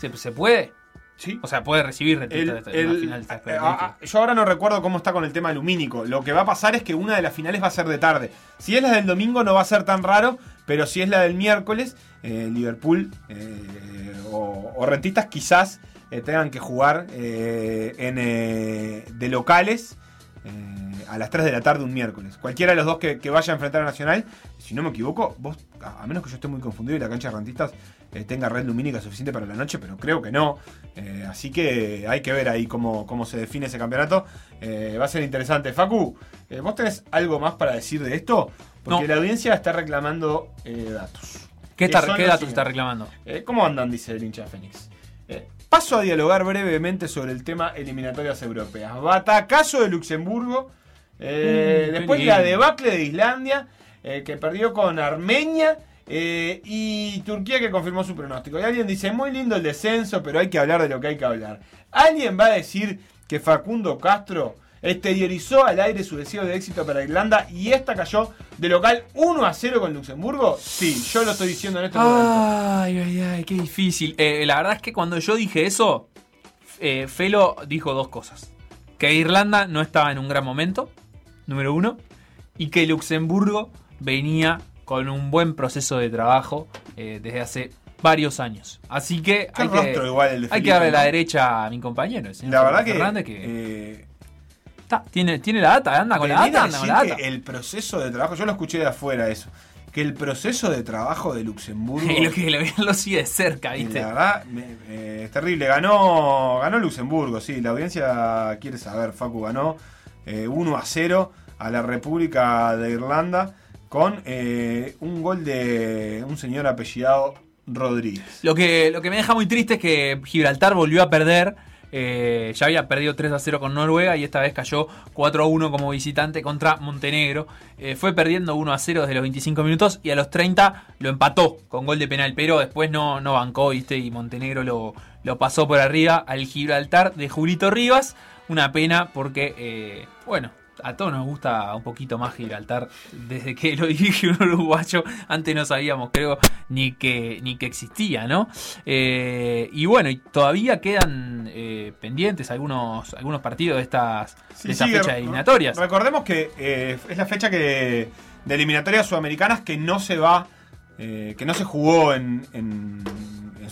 ¿Se, se puede? Sí. O sea, puede recibir en una el- final de yo ahora no recuerdo cómo está con el tema lumínico. Lo que va a pasar es que una de las finales va a ser de tarde. Si es la del domingo no va a ser tan raro, pero si es la del miércoles, eh, Liverpool eh, o, o Rentistas quizás eh, tengan que jugar en, de locales a las 3 de la tarde un miércoles. Cualquiera de los dos que, que vaya a enfrentar a Nacional, si no me equivoco, vos, a menos que yo esté muy confundido y la cancha de Rentistas eh, tenga red lumínica suficiente para la noche, pero creo que no. Eh, así que hay que ver ahí cómo, cómo se define ese campeonato. Eh, va a ser interesante. Facu, ¿vos tenés algo más para decir de esto? Porque No. la audiencia está reclamando datos. ¿Qué, está- qué datos está reclamando? ¿Cómo andan? Dice el hincha de Fénix. Paso a dialogar brevemente sobre el tema eliminatorias europeas. Batacazo de Luxemburgo. Mm, después la debacle de Islandia, que perdió con Armenia. Eh, y Turquía que confirmó su pronóstico. Y alguien dice, muy lindo el descenso, pero hay que hablar de lo que hay que hablar. ¿Alguien va a decir que Facundo Castro exteriorizó al aire su deseo de éxito para Irlanda y esta cayó de local 1 a 0 con Luxemburgo? Sí, yo lo estoy diciendo en este momento. Ay, ay, ay, qué difícil. Eh, la verdad es que cuando yo dije eso, eh, Felo dijo dos cosas. Que Irlanda no estaba en un gran momento, número uno, y que Luxemburgo venía con un buen proceso de trabajo eh, desde hace varios años. Así que hay que, igual el de hay Felipe, que darle la derecha a mi compañero. el La verdad Felipe que, Fernández, eh, tiene, tiene la data, anda con la data, anda con la decir data. que el proceso de trabajo, yo lo escuché de afuera eso, que el proceso de trabajo de Luxemburgo... Y lo que lo, lo sigue de cerca, ¿viste? La verdad, eh, es terrible. Ganó, ganó Luxemburgo, sí. La audiencia quiere saber. Facu ganó eh, 1 a 0 a la República de Irlanda con eh, un gol de un señor apellidado Rodríguez. Lo que, lo que me deja muy triste es que Gibraltar volvió a perder. eh, ya había perdido 3 a 0 con Noruega y esta vez cayó 4 a 1 como visitante contra Montenegro. Eh, fue perdiendo 1 a 0 desde los 25 minutos y a los 30 lo empató con gol de penal, pero después no, no bancó, ¿viste? Y Montenegro lo, lo pasó por arriba al Gibraltar de Julito Rivas. Una pena porque, bueno, a todos nos gusta un poquito más Gibraltar desde que lo dirige un uruguayo. Antes no sabíamos, creo, ni que, ni que existía, ¿no? Eh, y bueno, y todavía quedan eh, pendientes algunos, algunos partidos de estas de esta sí, fecha de eliminatorias. Recordemos que eh, es la fecha que de eliminatorias sudamericanas que no se va, que no se jugó en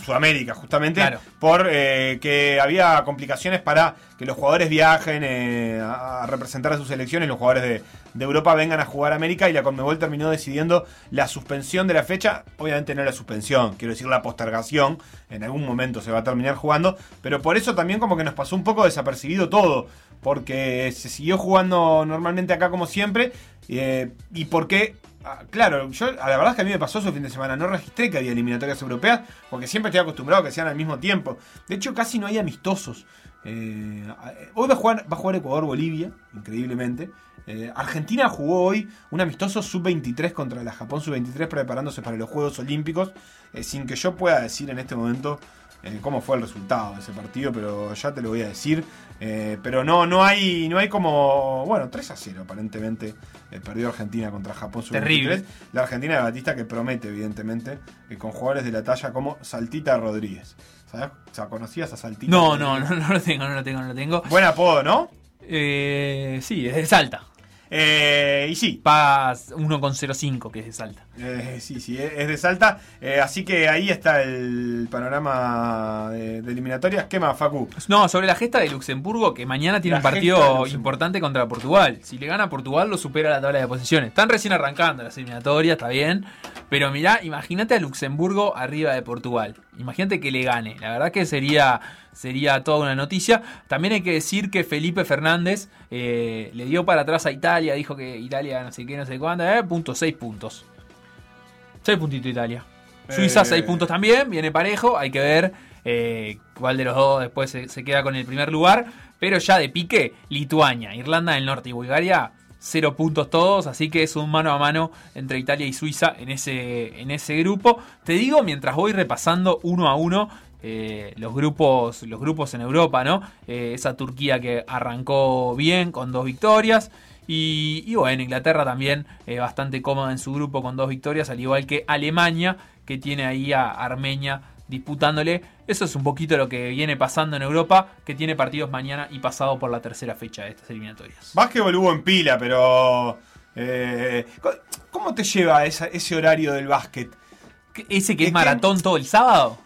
Sudamérica, justamente Claro. por eh, que había complicaciones para que los jugadores viajen eh, a representar a sus selecciones, los jugadores de, de Europa vengan a jugar a América y la Conmebol terminó decidiendo la suspensión de la fecha, obviamente no la suspensión, quiero decir la postergación, en algún momento se va a terminar jugando, pero por eso también como que nos pasó un poco desapercibido todo, porque se siguió jugando normalmente acá como siempre, eh, y porque Ah, Claro, yo la verdad es que a mí me pasó ese fin de semana, no registré que había eliminatorias europeas, porque siempre estoy acostumbrado a que sean al mismo tiempo. De hecho, casi no hay amistosos. Eh, hoy va a jugar, va a jugar Ecuador-Bolivia, increíblemente. Eh, Argentina jugó hoy un amistoso sub-23 contra la Japón sub-23 preparándose para los Juegos Olímpicos, eh, sin que yo pueda decir en este momento cómo fue el resultado de ese partido, pero ya te lo voy a decir. Eh, pero no, no hay, no hay como, bueno, 3 a 0 aparentemente eh, perdió Argentina contra Japón sub-23. Terrible. La Argentina de Batista que promete, evidentemente, eh, con jugadores de la talla como Saltita Rodríguez. ¿Sabes? O sea, ¿conocías a Saltita? No, no, no, no lo tengo, no lo tengo, no lo tengo. Buen apodo, ¿no? Eh, sí, es de Salta. Y sí. Pagas 1,05 que es de Salta. Eh, sí, sí, es de Salta. Eh, así que ahí está el panorama de, de eliminatorias. ¿Qué más, Facu? No, sobre la gesta de Luxemburgo, que mañana tiene La un partido importante contra Portugal. Si le gana Portugal, lo supera la tabla de posiciones. Están recién arrancando las eliminatorias, está bien. Pero mirá, imagínate a Luxemburgo arriba de Portugal. Imagínate que le gane. La verdad que sería, sería toda una noticia. También hay que decir que Felipe Fernández eh, le dio para atrás a Italia, dijo que Italia no sé qué, no sé cuándo, eh, punto 6 puntos. 6 puntitos Italia. Suiza Eh. 6 puntos también, viene parejo, hay que ver eh, cuál de los dos después se, se queda con el primer lugar. Pero ya de pique, Lituania, Irlanda del Norte y Bulgaria, 0 puntos todos, así que es un mano a mano entre Italia y Suiza en ese, en ese grupo. Te digo, mientras voy repasando uno a uno eh, los grupos los grupos en Europa, ¿no? Eh, esa Turquía que arrancó bien con dos victorias. Y, y bueno, Inglaterra también eh, bastante cómoda en su grupo con dos victorias, al igual que Alemania, que tiene ahí a Armenia disputándole. Eso es un poquito lo que viene pasando en Europa, que tiene partidos mañana y pasado por la tercera fecha de estas eliminatorias. Básquetbol hubo en pila, pero. eh, ¿Cómo te lleva esa- ese horario del básquet? ¿Ese que es maratón todo el sábado?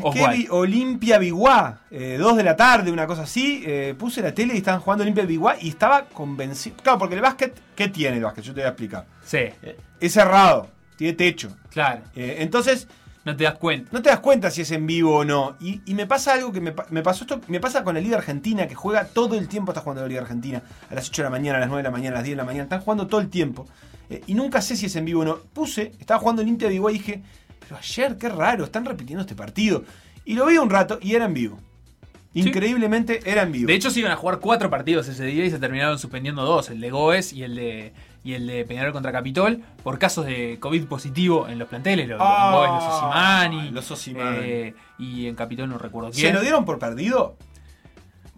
¿O ¿Qué cuál? vi- Olimpia Biguá, eh, dos de la tarde, una cosa así. eh, puse la tele y estaban jugando Olimpia Biguá y estaba convencido. Claro, porque el básquet, ¿qué tiene el básquet? Yo te voy a explicar. Sí. Es cerrado, tiene techo. Claro. Eh, entonces. No te das cuenta. No te das cuenta si es en vivo o no. Y, y me pasa algo que me, pa- me pasó esto, me pasa con la Liga Argentina, que juega todo el tiempo, está jugando la Liga Argentina. A las 8 de la mañana, a las 9 de la mañana, a las 10 de la mañana. Están jugando todo el tiempo. Eh, y nunca sé si es en vivo o no. Puse, estaba jugando Olimpia Biguá y dije, pero ayer, qué raro, están repitiendo este partido. Y lo vi un rato y era en vivo. Increíblemente era en vivo. De hecho, se iban a jugar cuatro partidos ese día y se terminaron suspendiendo dos, el de Goes y el de y el de Peñarol contra Capitol, por casos de COVID positivo en los planteles. Los, Ah, Goes, los Osimani. los eh, y en Capitol no recuerdo quién. ¿Se lo dieron por perdido?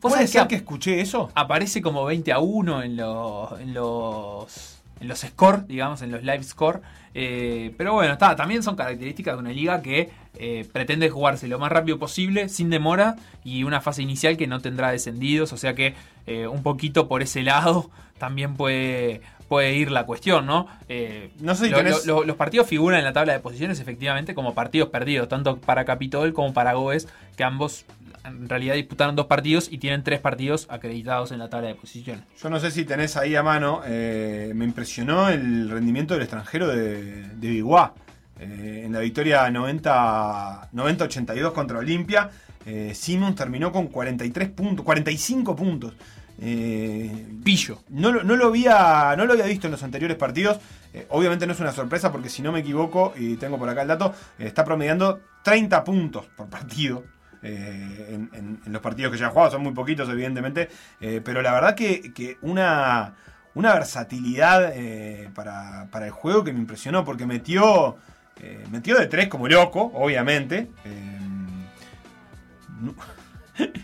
¿Vos ¿Puede ser que que escuché eso? Aparece como 20 a 1 en los, en los, en los score, digamos, en los live score. Eh, pero bueno, está, también son características de una liga que eh, pretende jugarse lo más rápido posible, sin demora, y una fase inicial que no tendrá descendidos. O sea que eh, un poquito por ese lado también puede, puede ir la cuestión, ¿no? Eh, No sé si lo- tenés- lo- lo- los partidos figuran en la tabla de posiciones efectivamente como partidos perdidos, tanto para Capitol como para Goes, que ambos en realidad disputaron dos partidos y tienen tres partidos acreditados en la tabla de posiciones. Yo no sé si tenés ahí a mano, eh, me impresionó el rendimiento del extranjero de, de Biguá. Eh, en la victoria 90 90-82 contra Olimpia, eh, Simmons terminó con 43 puntos, 45 puntos. Eh, Pillo. No, no, lo había, no lo había visto en los anteriores partidos. Eh, obviamente no es una sorpresa porque si no me equivoco, y tengo por acá el dato, eh, está promediando 30 puntos por partido. en, los partidos que ya ha jugado, son muy poquitos evidentemente, pero la verdad que, que una, una versatilidad para, para el juego que me impresionó porque metió, metió de tres como loco, obviamente. nu-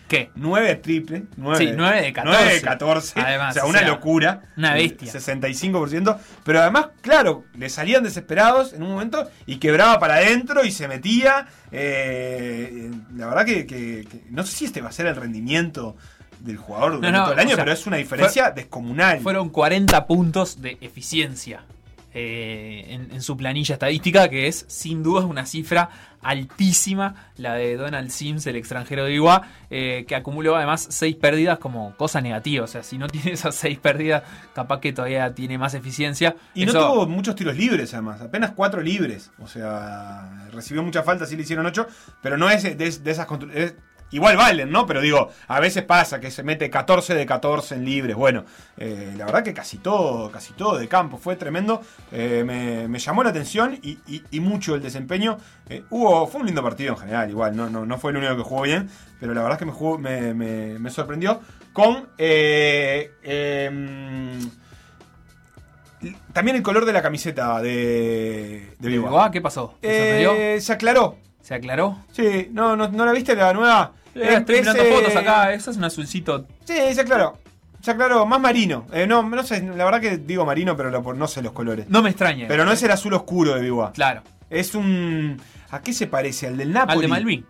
¿Qué? 9 triple. Sí, nueve de 14. 9 de 14. Además, o sea, o una sea, locura. una bestia. 65%. Pero además, claro, le salían desesperados en un momento y quebraba para adentro y se metía. eh, la verdad que, que- que no sé si este va a ser el rendimiento del jugador durante no, todo el año, o sea, pero es una diferencia fue- descomunal. Fueron 40 puntos de eficiencia eh, en, en su planilla estadística, que es sin duda una cifra altísima, la de Donald Sims, el extranjero de Iguá, eh, que acumuló además seis pérdidas como cosa negativa. O sea, si no tiene esas seis pérdidas, capaz que todavía tiene más eficiencia. Y no tuvo muchos tiros libres, además. Apenas cuatro libres. O sea, recibió muchas faltas, sí le hicieron ocho. Pero no es de, de esas. es- igual valen, ¿no? Pero digo, a veces pasa que se mete 14 de 14 en libres. Bueno, eh, la verdad que casi todo, casi todo de campo. Fue tremendo. Eh, me, me llamó la atención y, y- y mucho el desempeño. Eh, hubo, fue un lindo partido en general, igual. No, no, no fue el único que jugó bien. Pero la verdad es que me, jugó- me, me- me sorprendió con. eh, em, también el color de la camiseta de, de Bilbao. ¿Qué pasó? ¿Te Eh, sorprendió? se aclaró. ¿Se aclaró? Sí, no, no, ¿no la viste la nueva? Eh, estoy mirando 13 fotos acá, eso es un azulcito. Sí, se aclaró. Se aclaró, más marino. Eh, no, no sé, la verdad que digo marino, pero lo- no sé los colores. No me extraña. Pero no es el azul oscuro de Bilbao. Claro. Es un. ¿A qué se parece? ¿Al del Napoli? Al de Malvin.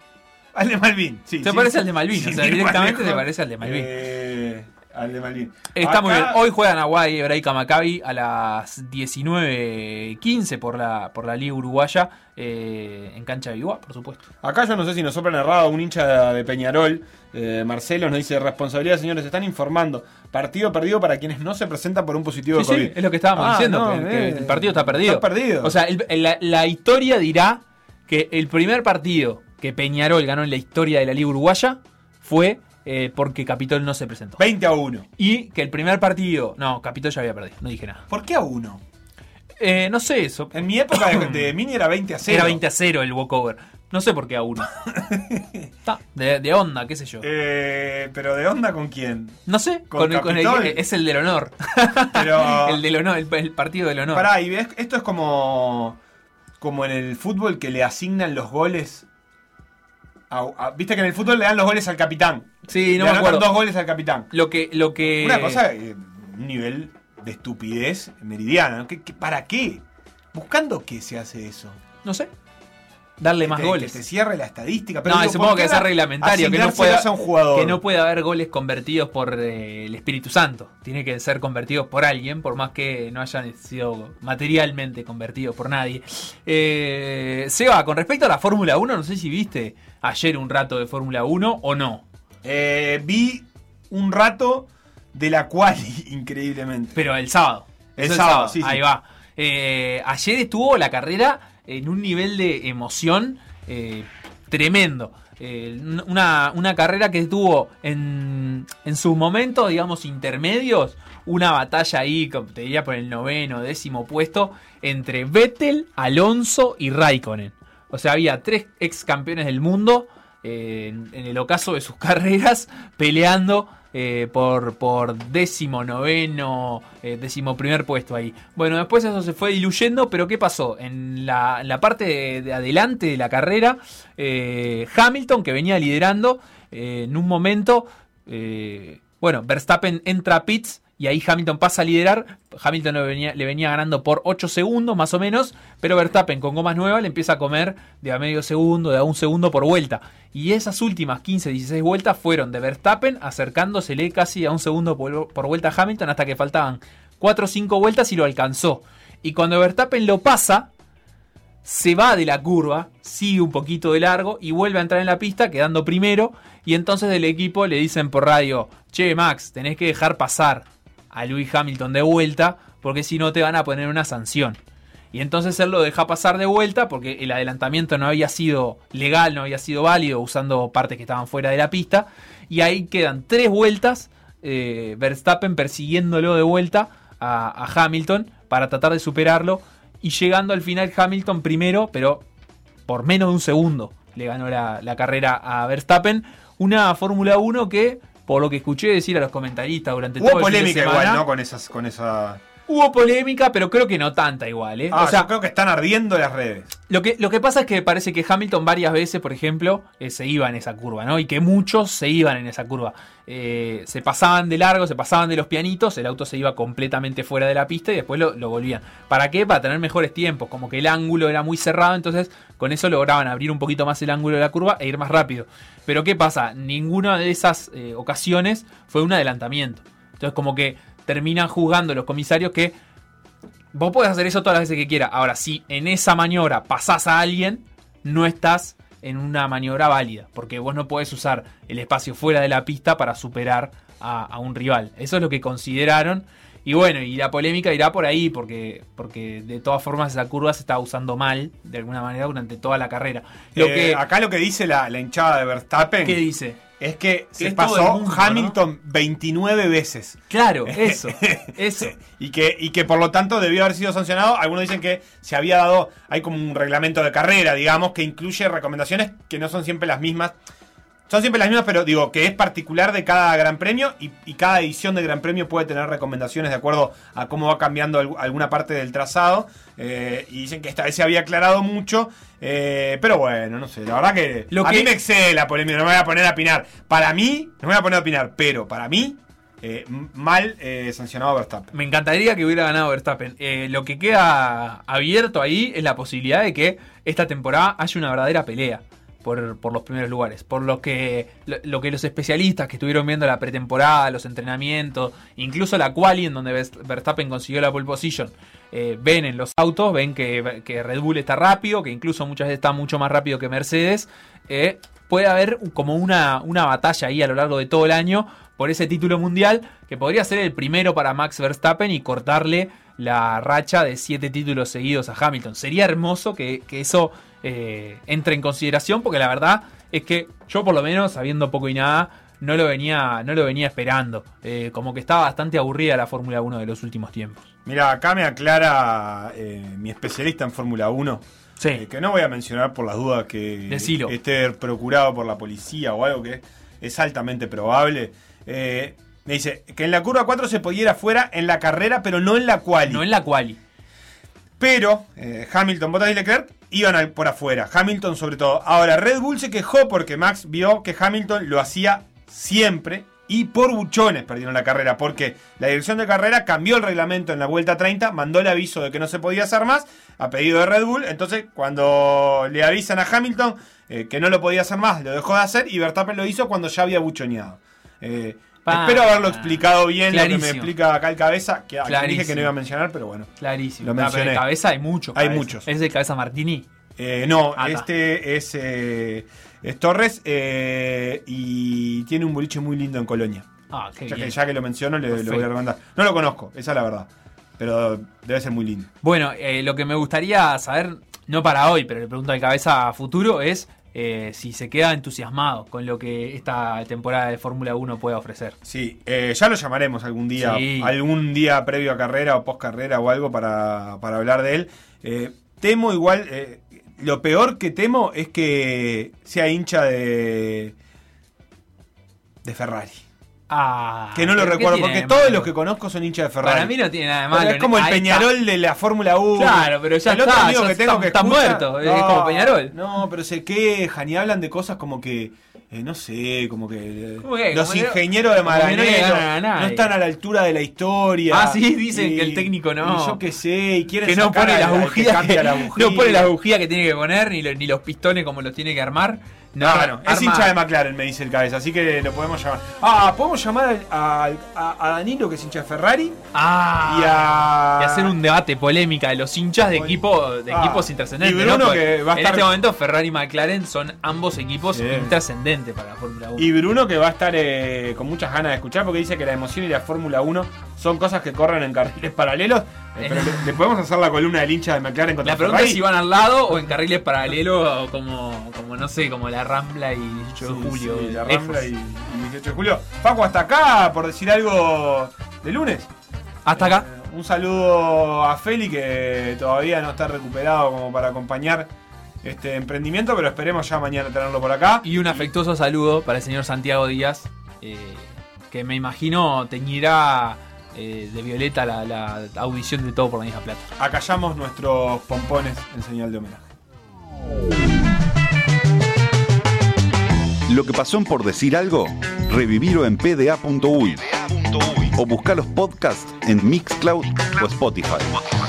Al de Malvin, sí. Se sí, parece sí. al de Malvin, o sea, directamente se parece al de Malvin. Eh, al de Malvin. Está muy bien. Hoy juegan Aguay y Hebraica Maccabi a las 19.15 por la, por la Liga Uruguaya eh, en cancha de Bilbao, por supuesto. Acá yo no sé si nos soplan errado un hincha de Peñarol. eh, Marcelo nos dice: responsabilidad, señores, están informando. Partido perdido para quienes no se presentan por un positivo Sí, de sí, COVID. es lo que estábamos Ah, diciendo, no, que, que el partido está perdido. Está perdido. O sea, el- la, la historia dirá que el primer partido que Peñarol ganó en la historia de la Liga Uruguaya fue eh, porque Capitol no se presentó. 20 a 1. Y que el primer partido. No, Capitol ya había perdido, no dije nada. ¿Por qué a 1? Eh, no sé eso. En mi época de, de Mini era 20 a 0. Era 20 a 0 el walkover. No sé por qué a 1. Está, de, de onda, qué sé yo. Eh, pero ¿de onda con quién? No sé, con con, el- con el- es el del honor. Pero. el del honor, el, el partido del honor. Pará, y ves, esto es como. Como en el fútbol que le asignan los goles. a- a- Viste que en el fútbol le dan los goles al capitán. Sí, no le me acuerdo. dos goles al capitán. Lo que, lo que. Una cosa, eh, un nivel de estupidez meridiana. ¿Qué- qué- para qué? ¿Buscando qué se hace eso? No sé. Darle más goles. Que se cierre la estadística. Pero no, digo, supongo ¿por que es reglamentario, que no, puede, asignárselos a un jugador? que no puede haber goles convertidos por eh, el Espíritu Santo. Tiene que ser convertidos por alguien, por más que no hayan sido materialmente convertidos por nadie. Eh, Seba, con respecto a la Fórmula 1, no sé si viste ayer un rato de Fórmula 1 o no. Eh, vi un rato de la cual, increíblemente. Pero el sábado. El sábado, sí, sí. Ahí va. Eh, ayer estuvo la carrera en un nivel de emoción eh, tremendo. Eh, una, una carrera que tuvo en, en sus momentos, digamos, intermedios, una batalla ahí, como te diría, por el noveno, décimo puesto, entre Vettel, Alonso y Raikkonen. O sea, había tres ex campeones del mundo en, el ocaso de sus carreras peleando eh, por, por décimo noveno, eh, décimo primer puesto ahí. Bueno, después eso se fue diluyendo, pero ¿qué pasó? En la, la parte de, de adelante de la carrera, eh, Hamilton, que venía liderando, en un momento, bueno, Verstappen entra a pits y ahí Hamilton pasa a liderar. Hamilton le venía, ganando por 8 segundos más o menos, pero Verstappen con gomas nuevas le empieza a comer de a medio segundo, de a un segundo por vuelta. Y esas últimas 15, 16 vueltas fueron de Verstappen acercándosele casi a un segundo por, por vuelta a Hamilton hasta que faltaban 4 o 5 vueltas y lo alcanzó. Y cuando Verstappen lo pasa, se va de la curva, sigue un poquito de largo y vuelve a entrar en la pista quedando primero. Y entonces del equipo le dicen por radio, che Max, tenés que dejar pasar a Lewis Hamilton de vuelta porque si no te van a poner una sanción. Y entonces él lo deja pasar de vuelta porque el adelantamiento no había sido legal, no había sido válido usando partes que estaban fuera de la pista. Y ahí quedan tres vueltas, eh, Verstappen persiguiéndolo de vuelta a, Hamilton para tratar de superarlo. Y llegando al final Hamilton primero, pero por menos de un segundo le ganó la, la carrera a Verstappen. Una Fórmula 1 que, por lo que escuché decir a los comentaristas durante todo Hubo el fin de polémica semana, igual, ¿no? Con esas, con esa. Hubo polémica, pero creo que no tanta igual, ¿eh? Ah, o sea, yo creo que están ardiendo las redes. lo que, lo que pasa es que parece que Hamilton varias veces, por ejemplo, eh, se iba en esa curva, ¿no? Y que muchos se iban en esa curva. Eh, se pasaban de largo, se pasaban de los pianitos, el auto se iba completamente fuera de la pista y después lo, lo volvían. ¿Para qué? Para tener mejores tiempos. Como que el ángulo era muy cerrado, entonces con eso lograban abrir un poquito más el ángulo de la curva e ir más rápido. Pero ¿qué pasa? Ninguna de esas eh, ocasiones fue un adelantamiento. Entonces como que terminan juzgando los comisarios que Vos podés hacer eso todas las veces que quieras. Ahora, si en esa maniobra pasás a alguien, no estás en una maniobra válida. Porque vos no podés usar el espacio fuera de la pista para superar a, a un rival. Eso es lo que consideraron. Y bueno, y la polémica irá por ahí, porque, porque de todas formas esa curva se está usando mal, de alguna manera, durante toda la carrera. Lo Eh, que, acá lo que dice la, la hinchada de Verstappen. ¿Qué dice? Es que se pasó mundo, Hamilton 29 veces. Claro, eso, eso. Y que, y que por lo tanto debió haber sido sancionado. Algunos dicen que se había dado, hay como un reglamento de carrera, digamos, que incluye recomendaciones que no son siempre las mismas. Son siempre las mismas, pero digo que es particular de cada gran premio y, y cada edición de gran premio puede tener recomendaciones de acuerdo a cómo va cambiando al- alguna parte del trazado. Eh, y dicen que esta vez se había aclarado mucho. eh, pero bueno, no sé, la verdad que, Lo a que- mí me excede la polémica, no me voy a poner a opinar. Para mí, no me voy a poner a opinar, pero para mí, eh, mal eh, sancionado Verstappen. Me encantaría que hubiera ganado Verstappen. Eh, lo que queda abierto ahí es la posibilidad de que esta temporada haya una verdadera pelea por, los primeros lugares. Por lo que, lo, que los especialistas que estuvieron viendo la pretemporada, los entrenamientos, incluso la quali en donde Vers- Verstappen consiguió la pole position, eh, ven en los autos, ven que, Red Bull está rápido, que incluso muchas veces está mucho más rápido que Mercedes. eh, puede haber como una, una batalla ahí a lo largo de todo el año por ese título mundial, que podría ser el primero para Max Verstappen y cortarle la racha de siete títulos seguidos a Hamilton. Sería hermoso que eso eh, entre en consideración, porque la verdad es que yo por lo menos, sabiendo poco y nada, no lo venía, no lo venía esperando. Eh, como que estaba bastante aburrida la Fórmula 1 de los últimos tiempos. Mira, acá me aclara eh, mi especialista en Fórmula 1. eh, que no voy a mencionar por las dudas que Decilo. esté procurado por la policía o algo que es altamente probable. Me dice que en la curva 4 se podía ir afuera en la carrera, pero no en la quali. No en la quali. Pero Hamilton, Bottas y Leclerc iban por afuera. Hamilton sobre todo. Ahora, Red Bull se quejó porque Max vio que Hamilton lo hacía siempre y por buchones perdieron la carrera. Porque la dirección de carrera cambió el reglamento en la vuelta 30, mandó el aviso de que no se podía hacer más a pedido de Red Bull. Entonces, cuando le avisan a Hamilton eh, que no lo podía hacer más, lo dejó de hacer y Verstappen lo hizo cuando ya había buchoneado. Eh, Pa. espero haberlo explicado bien, lo que me Clarísimo. explica acá el cabeza, que, dije que Clarísimo. no iba a mencionar, pero bueno. Clarísimo. Lo No, pero mencioné. de cabeza hay mucho. Hay cabeza. muchos. ¿Es de cabeza Martini? Eh, no, este es, eh, es Torres eh, y tiene un boliche muy lindo en Colonia. Ah, qué ya, que, ya que lo menciono, le, le voy a recomendar. No lo conozco, esa es la verdad. Pero debe ser muy lindo. Bueno, lo que me gustaría saber, no para hoy, pero le pregunto de cabeza a futuro, es eh, si se queda entusiasmado con lo que esta temporada de Fórmula 1 puede ofrecer. Sí, eh, ya lo llamaremos algún día, Sí. algún día previo a carrera o post carrera o algo para, para hablar de él. Eh, temo igual, lo peor que temo es que sea hincha de, de Ferrari. Ah, Que no lo ¿pero recuerdo, porque todos malo? los que conozco son hinchas de Ferrari. Para mí no tiene nada de Pero malo. Es como el Ahí está. Peñarol de la Fórmula 1. Claro, pero ya el otro está, amigo ya que tengo está- que está es como Peñarol. No, pero se quejan y hablan de cosas como que, eh, no sé, como que eh, los Como ingenieros de no Maranello no están a la altura de la historia. Ah, sí, dicen que el técnico no. y yo qué sé, y quieren que no pone las bujías la bujía. no pone las bujías que tiene que poner ni, lo- ni los pistones como los tiene que armar no Claro, es arma- hincha de McLaren, me dice el cabeza, así que lo podemos llamar. Ah, podemos llamar a, a- a Danilo, que es hincha de Ferrari. Ah, y a. y hacer un debate polémica de los hinchas de equipo de Ah, equipos intrascendentes. y Bruno ¿no? Que va a en estar- este momento Ferrari y McLaren son ambos equipos Bien. intrascendentes para la Fórmula 1. Y Bruno que va a estar eh, con muchas ganas de escuchar porque dice que la emoción y la Fórmula 1 son cosas que corren en carriles paralelos. Eh, pero le, le podemos hacer la columna del hincha de McLaren contra La pregunta Ferrari? es si van al lado o en carriles paralelos o como, como no sé, como la Rambla y 18 de julio. Sí, la. Rambla y, y 18 de julio. Paco, hasta acá, por decir algo de lunes. Hasta acá. Eh, un saludo a Feli que todavía no está recuperado como para acompañar este emprendimiento, pero esperemos ya mañana tenerlo por acá. Y un afectuoso saludo para el señor Santiago Díaz, eh, que me imagino teñirá eh, de violeta la, la audición de todo por la misma plata. Acallamos nuestros pompones en señal de homenaje. Lo que pasó en por decir algo, revivirlo en pda.uy o buscar los podcasts en Mixcloud o Spotify.